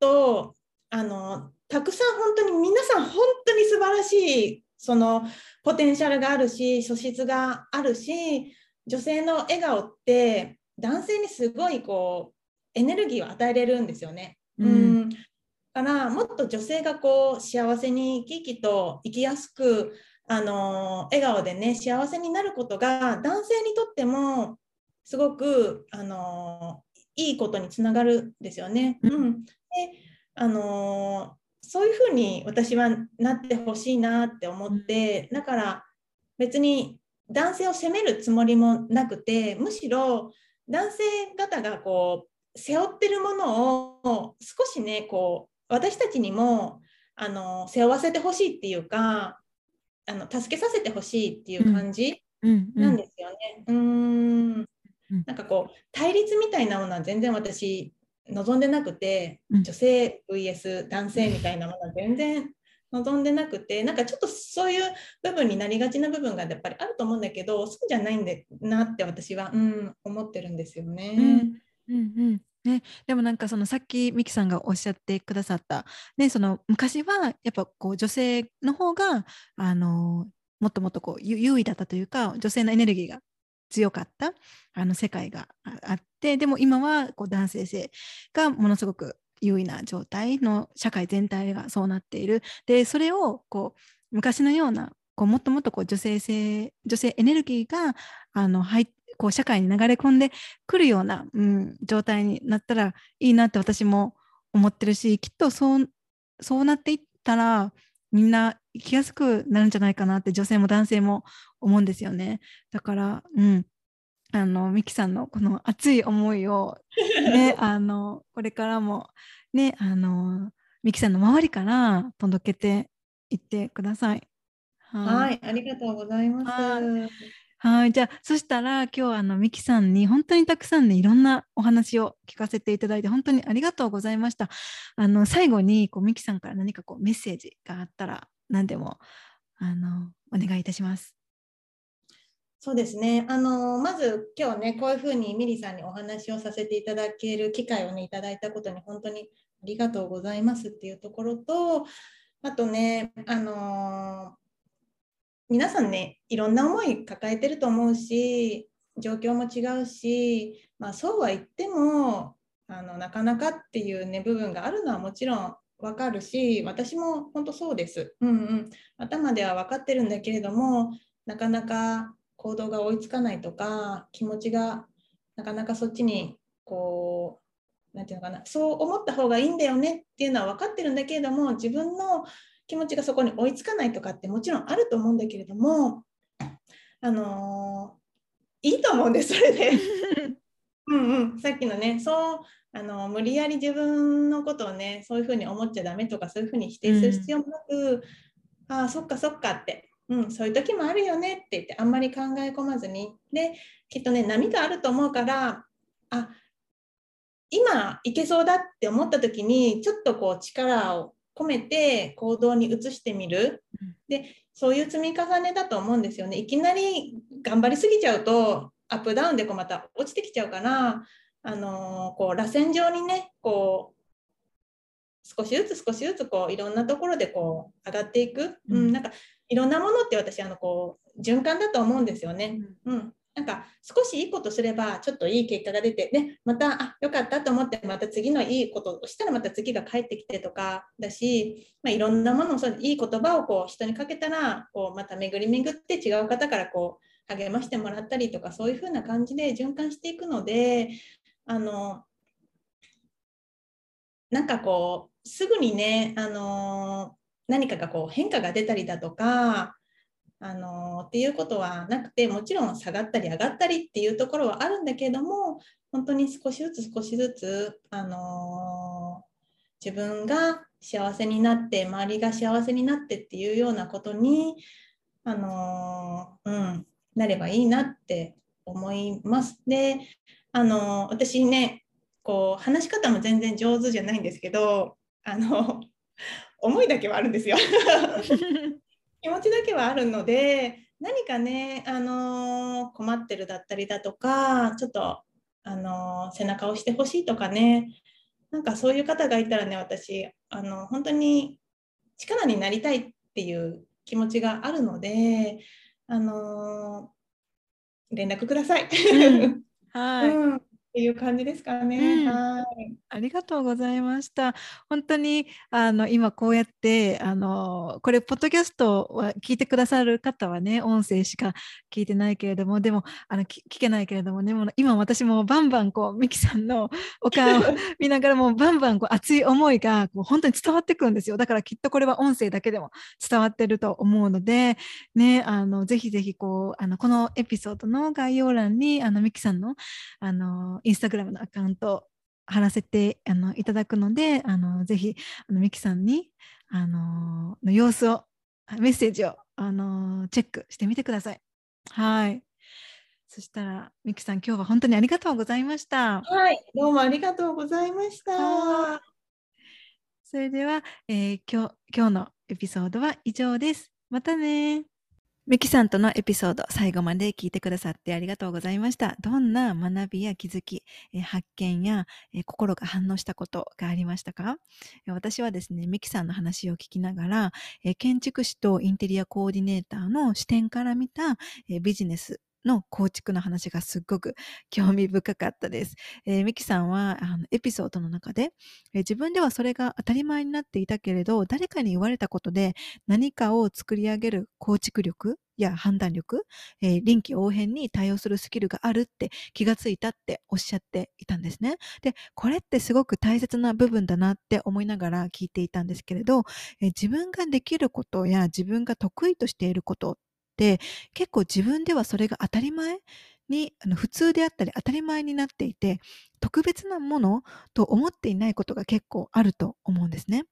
がもっとあのたくさん本当に皆さん本当に素晴らしいそのポテンシャルがあるし素質があるし女性の笑顔って男性にすごいこうエネルギーを与えれるんですよね。うん、うん。からもっと女性がこう幸せに生き生きと生きやすくあの笑顔でね幸せになることが男性にとってもすごくあのいいことにつながるんですよね。うん、であのそういうふうに私はなってほしいなって思ってだから別に男性を責めるつもりもなくてむしろ男性方がこう背負ってるものを少しねこう私たちにもあの背負わせてほしいっていうかあの助けさせてほしいっていう感じなんですよね。うん、ん、なんかこう対立みたいなものは全然私望んでなくて、女性 VS 男性みたいなものは全然望んでなくてなんかちょっとそういう部分になりがちな部分がやっぱりあると思うんだけどそうじゃないんだなって私は、うん、思ってるんですよね。うん、うんうんね、でもなんかそのさっきミキさんがおっしゃってくださった、ね、その昔はやっぱこう女性の方があのもっともっとこう優位だったというか女性のエネルギーが強かったあの世界があってでも今はこう男性性がものすごく優位な状態の社会全体がそうなっているでそれをこう昔のようなこうもっともっとこう女性性女性エネルギーがあの入こう社会に流れ込んでくるような、うん、状態になったらいいなって私も思ってるしきっとそうそうなっていったらみんな生きやすくなるんじゃないかなって女性も男性も思うんですよね。だから、うん、あのミキさんのこの熱い思いを、ね、あのこれからも、ね、あのミキさんの周りから届けていってください。はい、ありがとうございます。はい、じゃあそしたら今日あのミキさんに本当にたくさんねいろんなお話を聞かせていただいて本当にありがとうございました。あの最後にこうミキさんから何かこうメッセージがあったら何でもあのお願いいたします。そうですね。あのまず今日ねこういうふうにミリさんにお話をさせていただける機会をねいただいたことに本当にありがとうございますっていうところとあとねあの皆さんねいろんな思い抱えてると思うし状況も違うし、まあ、そうは言ってもあのなかなかっていうね部分があるのはもちろんわかるし私も本当そうです。うんうん、頭では分かってるんだけれどもなかなか行動が追いつかないとか気持ちがなかなかそっちにこう何て言うのかなそう思った方がいいんだよねっていうのは分かってるんだけれども自分の気持ちがそこに追いつかないとかってもちろんあると思うんだけれどもあのー、いいと思うんですそれで。うんうん、さっきのねそうあの無理やり自分のことをねそういうふうに思っちゃダメとかそういうふうに否定する必要もなく、うん、ああそっかそっかってうん、そういう時もあるよねって言ってあんまり考え込まずに。できっとね波があると思うからあ今いけそうだって思った時にちょっとこう力を込めて行動に移してみる。でそういう積み重ねだと思うんですよね。いきなり頑張りすぎちゃうとアップダウンでこうまた落ちてきちゃうからあのー、こう螺旋状にねこう少しずつ少しずつこういろんなところでこう上がっていく、うん、なんかいろんなものって私あのこう循環だと思うんですよね。うん、なんか少しいいことすればちょっといい結果が出て、ね、またあよかったと思ってまた次のいいことをしたらまた次が返ってきてとかだし、まあ、いろんなものをそういい言葉をこう人にかけたらこうまた巡り巡って違う方からこう励ましてもらったりとかそういう風な感じで循環していくのであのなんかこうすぐにね、あの何かがこう変化が出たりだとか、あのっていうことはなくてもちろん下がったり上がったりっていうところはあるんだけども本当に少しずつ少しずつ、あの自分が幸せになって周りが幸せになってっていうようなことに、あのうん、なればいいなって思います。で、あの私ねこう話し方も全然上手じゃないんですけどあの思いだけはあるんですよ。気持ちだけはあるので何かね、あの困ってるだったりだとかちょっと、あの背中を押してほしいとかねなんかそういう方がいたらね私あの本当に力になりたいっていう気持ちがあるので、あの連絡ください。はい、うんっていう感じですかね。うんはい。ありがとうございました。本当にあの今こうやってあのこれポッドキャストは聞いてくださる方はね音声しか聞いてないけれどもでもあの聞聞けないけれどもねもう今私もバンバンこうミキさんのお顔を 見ながらもうバンバンこう熱い思いがこう本当に伝わってくるんですよだからきっとこれは音声だけでも伝わってると思うのでねあのぜひぜひこうあのこのエピソードの概要欄にあのミキさんのあのインスタグラムのアカウント貼らせてあのいただくので、あのぜひあのミキさんにあのの様子を、メッセージをあのチェックしてみてください。はい。そしたら、ミキさん、今日は本当にありがとうございました。はい、どうもありがとうございました。はそれでは、えー今日今日のエピソードは以上です。またね。ミキさんとのエピソード、最後まで聞いてくださってありがとうございました。どんな学びや気づき、え発見や、え心が反応したことがありましたか？私はですね、ミキさんの話を聞きながら、え建築士とインテリアコーディネーターの視点から見た、えビジネスの構築の話がすっごく 興味深かったです。えーミキさんはあのエピソードの中で、えー自分ではそれが当たり前になっていたけれど、誰かに言われたことで何かを作り上げる構築力や判断力、えー臨機応変に対応するスキルがあるって気がついたっておっしゃっていたんですね。で、これってすごく大切な部分だなって思いながら聞いていたんですけれど、えー自分ができることや自分が得意としていることって結構自分ではそれが当たり前にあの普通であったり当たり前になっていて特別なものと思っていないことが結構あると思うんですね。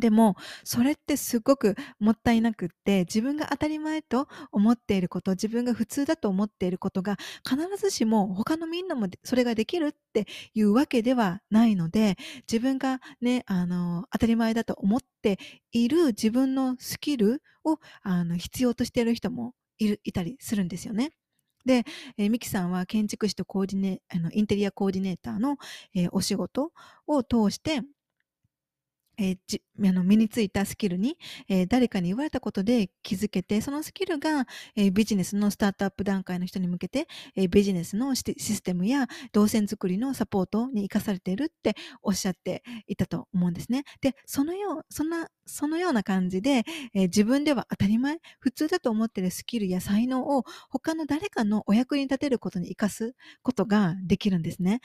でもそれってすごくもったいなくって自分が当たり前と思っていること自分が普通だと思っていることが必ずしも他のみんなもそれができるっていうわけではないので自分がねあの当たり前だと思っている自分のスキルをあの必要としている人もいるいたりするんですよね。で、えーミキさんは建築士とコーディネあのインテリアコーディネーターの、えーお仕事を通して、えーじあの身についたスキルに、えー誰かに言われたことで気づけてそのスキルが、えービジネスのスタートアップ段階の人に向けて、えービジネスのシステムや動線作りのサポートに生かされているっておっしゃっていたと思うんですね。でそのようそんなそのような感じで、えー自分では当たり前普通だと思っているスキルや才能を他の誰かのお役に立てることに生かすことができるんですね。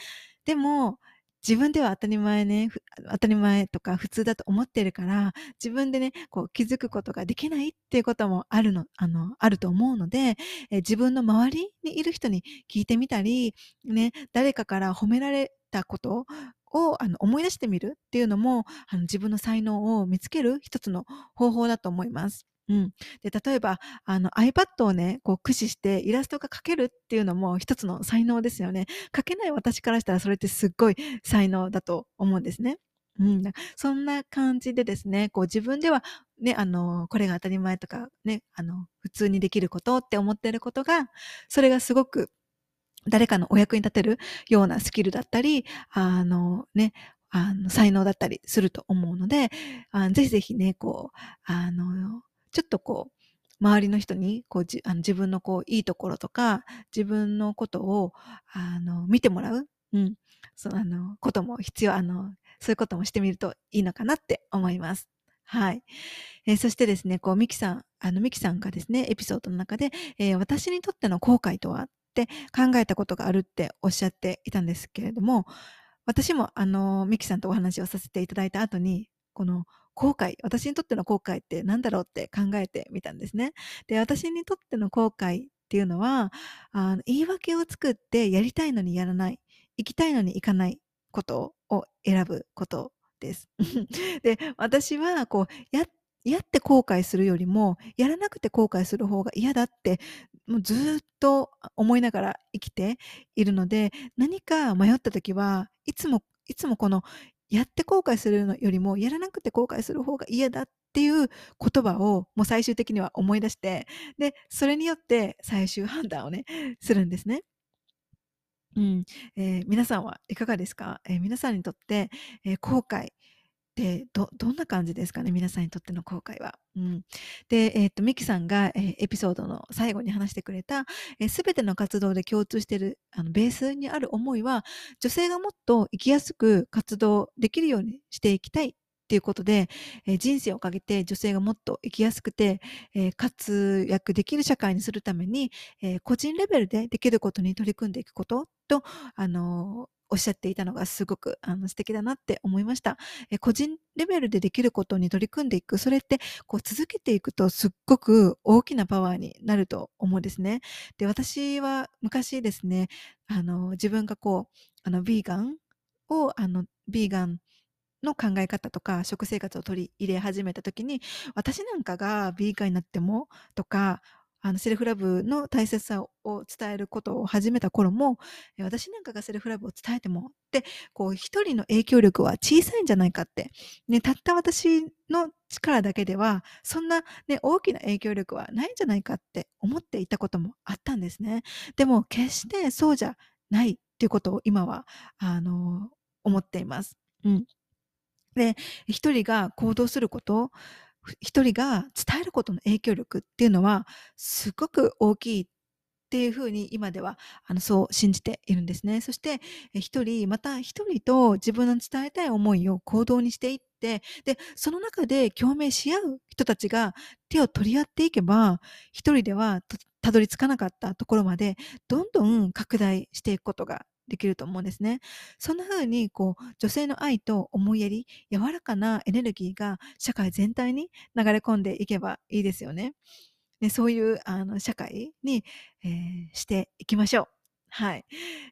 でも自分では当たり前ね、当たり前とか普通だと思ってるから、自分でね、こう気づくことができないっていうこともあるの、あの、あると思うので、え自分の周りにいる人に聞いてみたり、ね、誰かから褒められたことをあの思い出してみるっていうのも、あの自分の才能を見つける一つの方法だと思います。うん。で、例えば、あの iPad をね、こう駆使してイラストが描けるっていうのも一つの才能ですよね。描けない私からしたらそれってすっごい才能だと思うんですね。うん、そんな感じでですね、こう自分ではね、あの、これが当たり前とかね、あの、普通にできることって思っていることが、それがすごく誰かのお役に立てるようなスキルだったり、あのね、あの才能だったりすると思うので、あぜひぜひね、こう、あの、ちょっとこう、周りの人にこうじあの自分のこういいところとか自分のことをあの見てもらう、うん、そのあのことも必要あのそういうこともしてみるといいのかなって思います。はい。えーそしてですね、こう、ミキさん、あの、ミキさんがですね、エピソードの中で、えー私にとっての後悔とはって考えたことがあるっておっしゃっていたんですけれども、私も、あの、ミキさんとお話をさせていただいた後に、この後悔、私にとっての後悔って何だろうって考えてみたんですね。で、私にとっての後悔っていうのは、あの言い訳を作ってやりたいのにやらない、行きたいのに行かないことを選ぶことです。で、私はこう、や、やって後悔するよりも、やらなくて後悔する方が嫌だって、もうずっと思いながら生きているので、何か迷った時はいつも、いつもこの、やって後悔するのよりも、やらなくて後悔する方が嫌だっていう言葉をもう最終的には思い出して、で、それによって最終判断をね、するんですね。うん。えー皆さんはいかがですか、えー皆さんにとって、えー後悔ってど、どんな感じですかね？皆さんにとっての後悔は。うん、で、えー、と、ミキさんが、えー、エピソードの最後に話してくれた、す、え、べ、ての活動で共通しているあのベースにある思いは、女性がもっと生きやすく活動できるようにしていきたいっていうことで、えー、人生をかけて女性がもっと生きやすくて、えー、活躍できる社会にするために、えー、個人レベルでできることに取り組んでいくことと、あのおっしゃっていたのがすごくあの素敵だなって思いました。え個人レベルでできることに取り組んでいく。それってこう続けていくとすっごく大きなパワーになると思うんですね。で、私は昔ですね、あの自分がこう、あの、ビーガンを、あの、ビーガンの考え方とか食生活を取り入れ始めた時に私なんかがビーガンになってもとかあのセルフラブの大切さを伝えることを始めた頃も私なんかがセルフラブを伝えてもってこう一人の影響力は小さいんじゃないかって、ね、たった私の力だけではそんな、ね、大きな影響力はないんじゃないかって思っていたこともあったんですね。でも決してそうじゃないっていうことを今はあの思っています。うん。で、一人が行動すること、一人が伝えることの影響力っていうのはすごく大きいっていうふうに今ではあのそう信じているんですね。そして一人また一人と自分の伝えたい思いを行動にしていってでその中で共鳴し合う人たちが手を取り合っていけば一人ではたどり着かなかったところまでどんどん拡大していくことができると思うんですね。そんな風にこう女性の愛と思いやり柔らかなエネルギーが社会全体に流れ込んでいけばいいですよね。ねそういうあの社会に、えー、していきましょう。はい。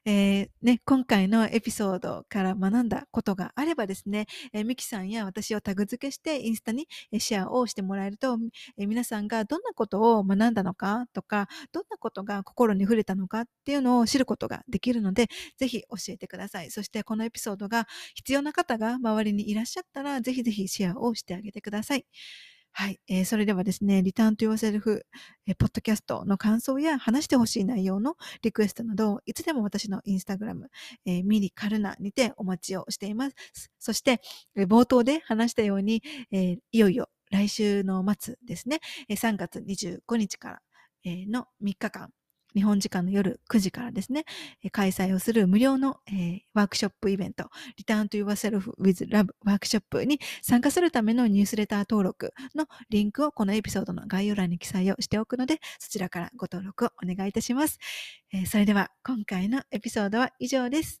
えー、ね、今回のエピソードから学んだことがあればですね、えー、ミキさんや私をタグ付けしてインスタにシェアをしてもらえると、えー、皆さんがどんなことを学んだのかとか、どんなことが心に触れたのかっていうのを知ることができるので、ぜひ教えてください。そしてこのエピソードが必要な方が周りにいらっしゃったら、ぜひぜひシェアをしてあげてください。はい、えー、それではですね、リターンと Yourself、えー、ポッドキャストの感想や話してほしい内容のリクエストなど、いつでも私のインスタグラム、えー、ミリカルナにてお待ちをしています。そして、えー、冒頭で話したように、えー、いよいよ来週の末ですね、3月25日から、えー、の3日間、日本時間の夜9時からですね、開催をする無料の、えー、ワークショップイベント、Return to Yourself with Love ワークショップに参加するためのニュースレター登録のリンクをこのエピソードの概要欄に記載をしておくので、そちらからご登録をお願いいたします。えー、それでは今回のエピソードは以上です。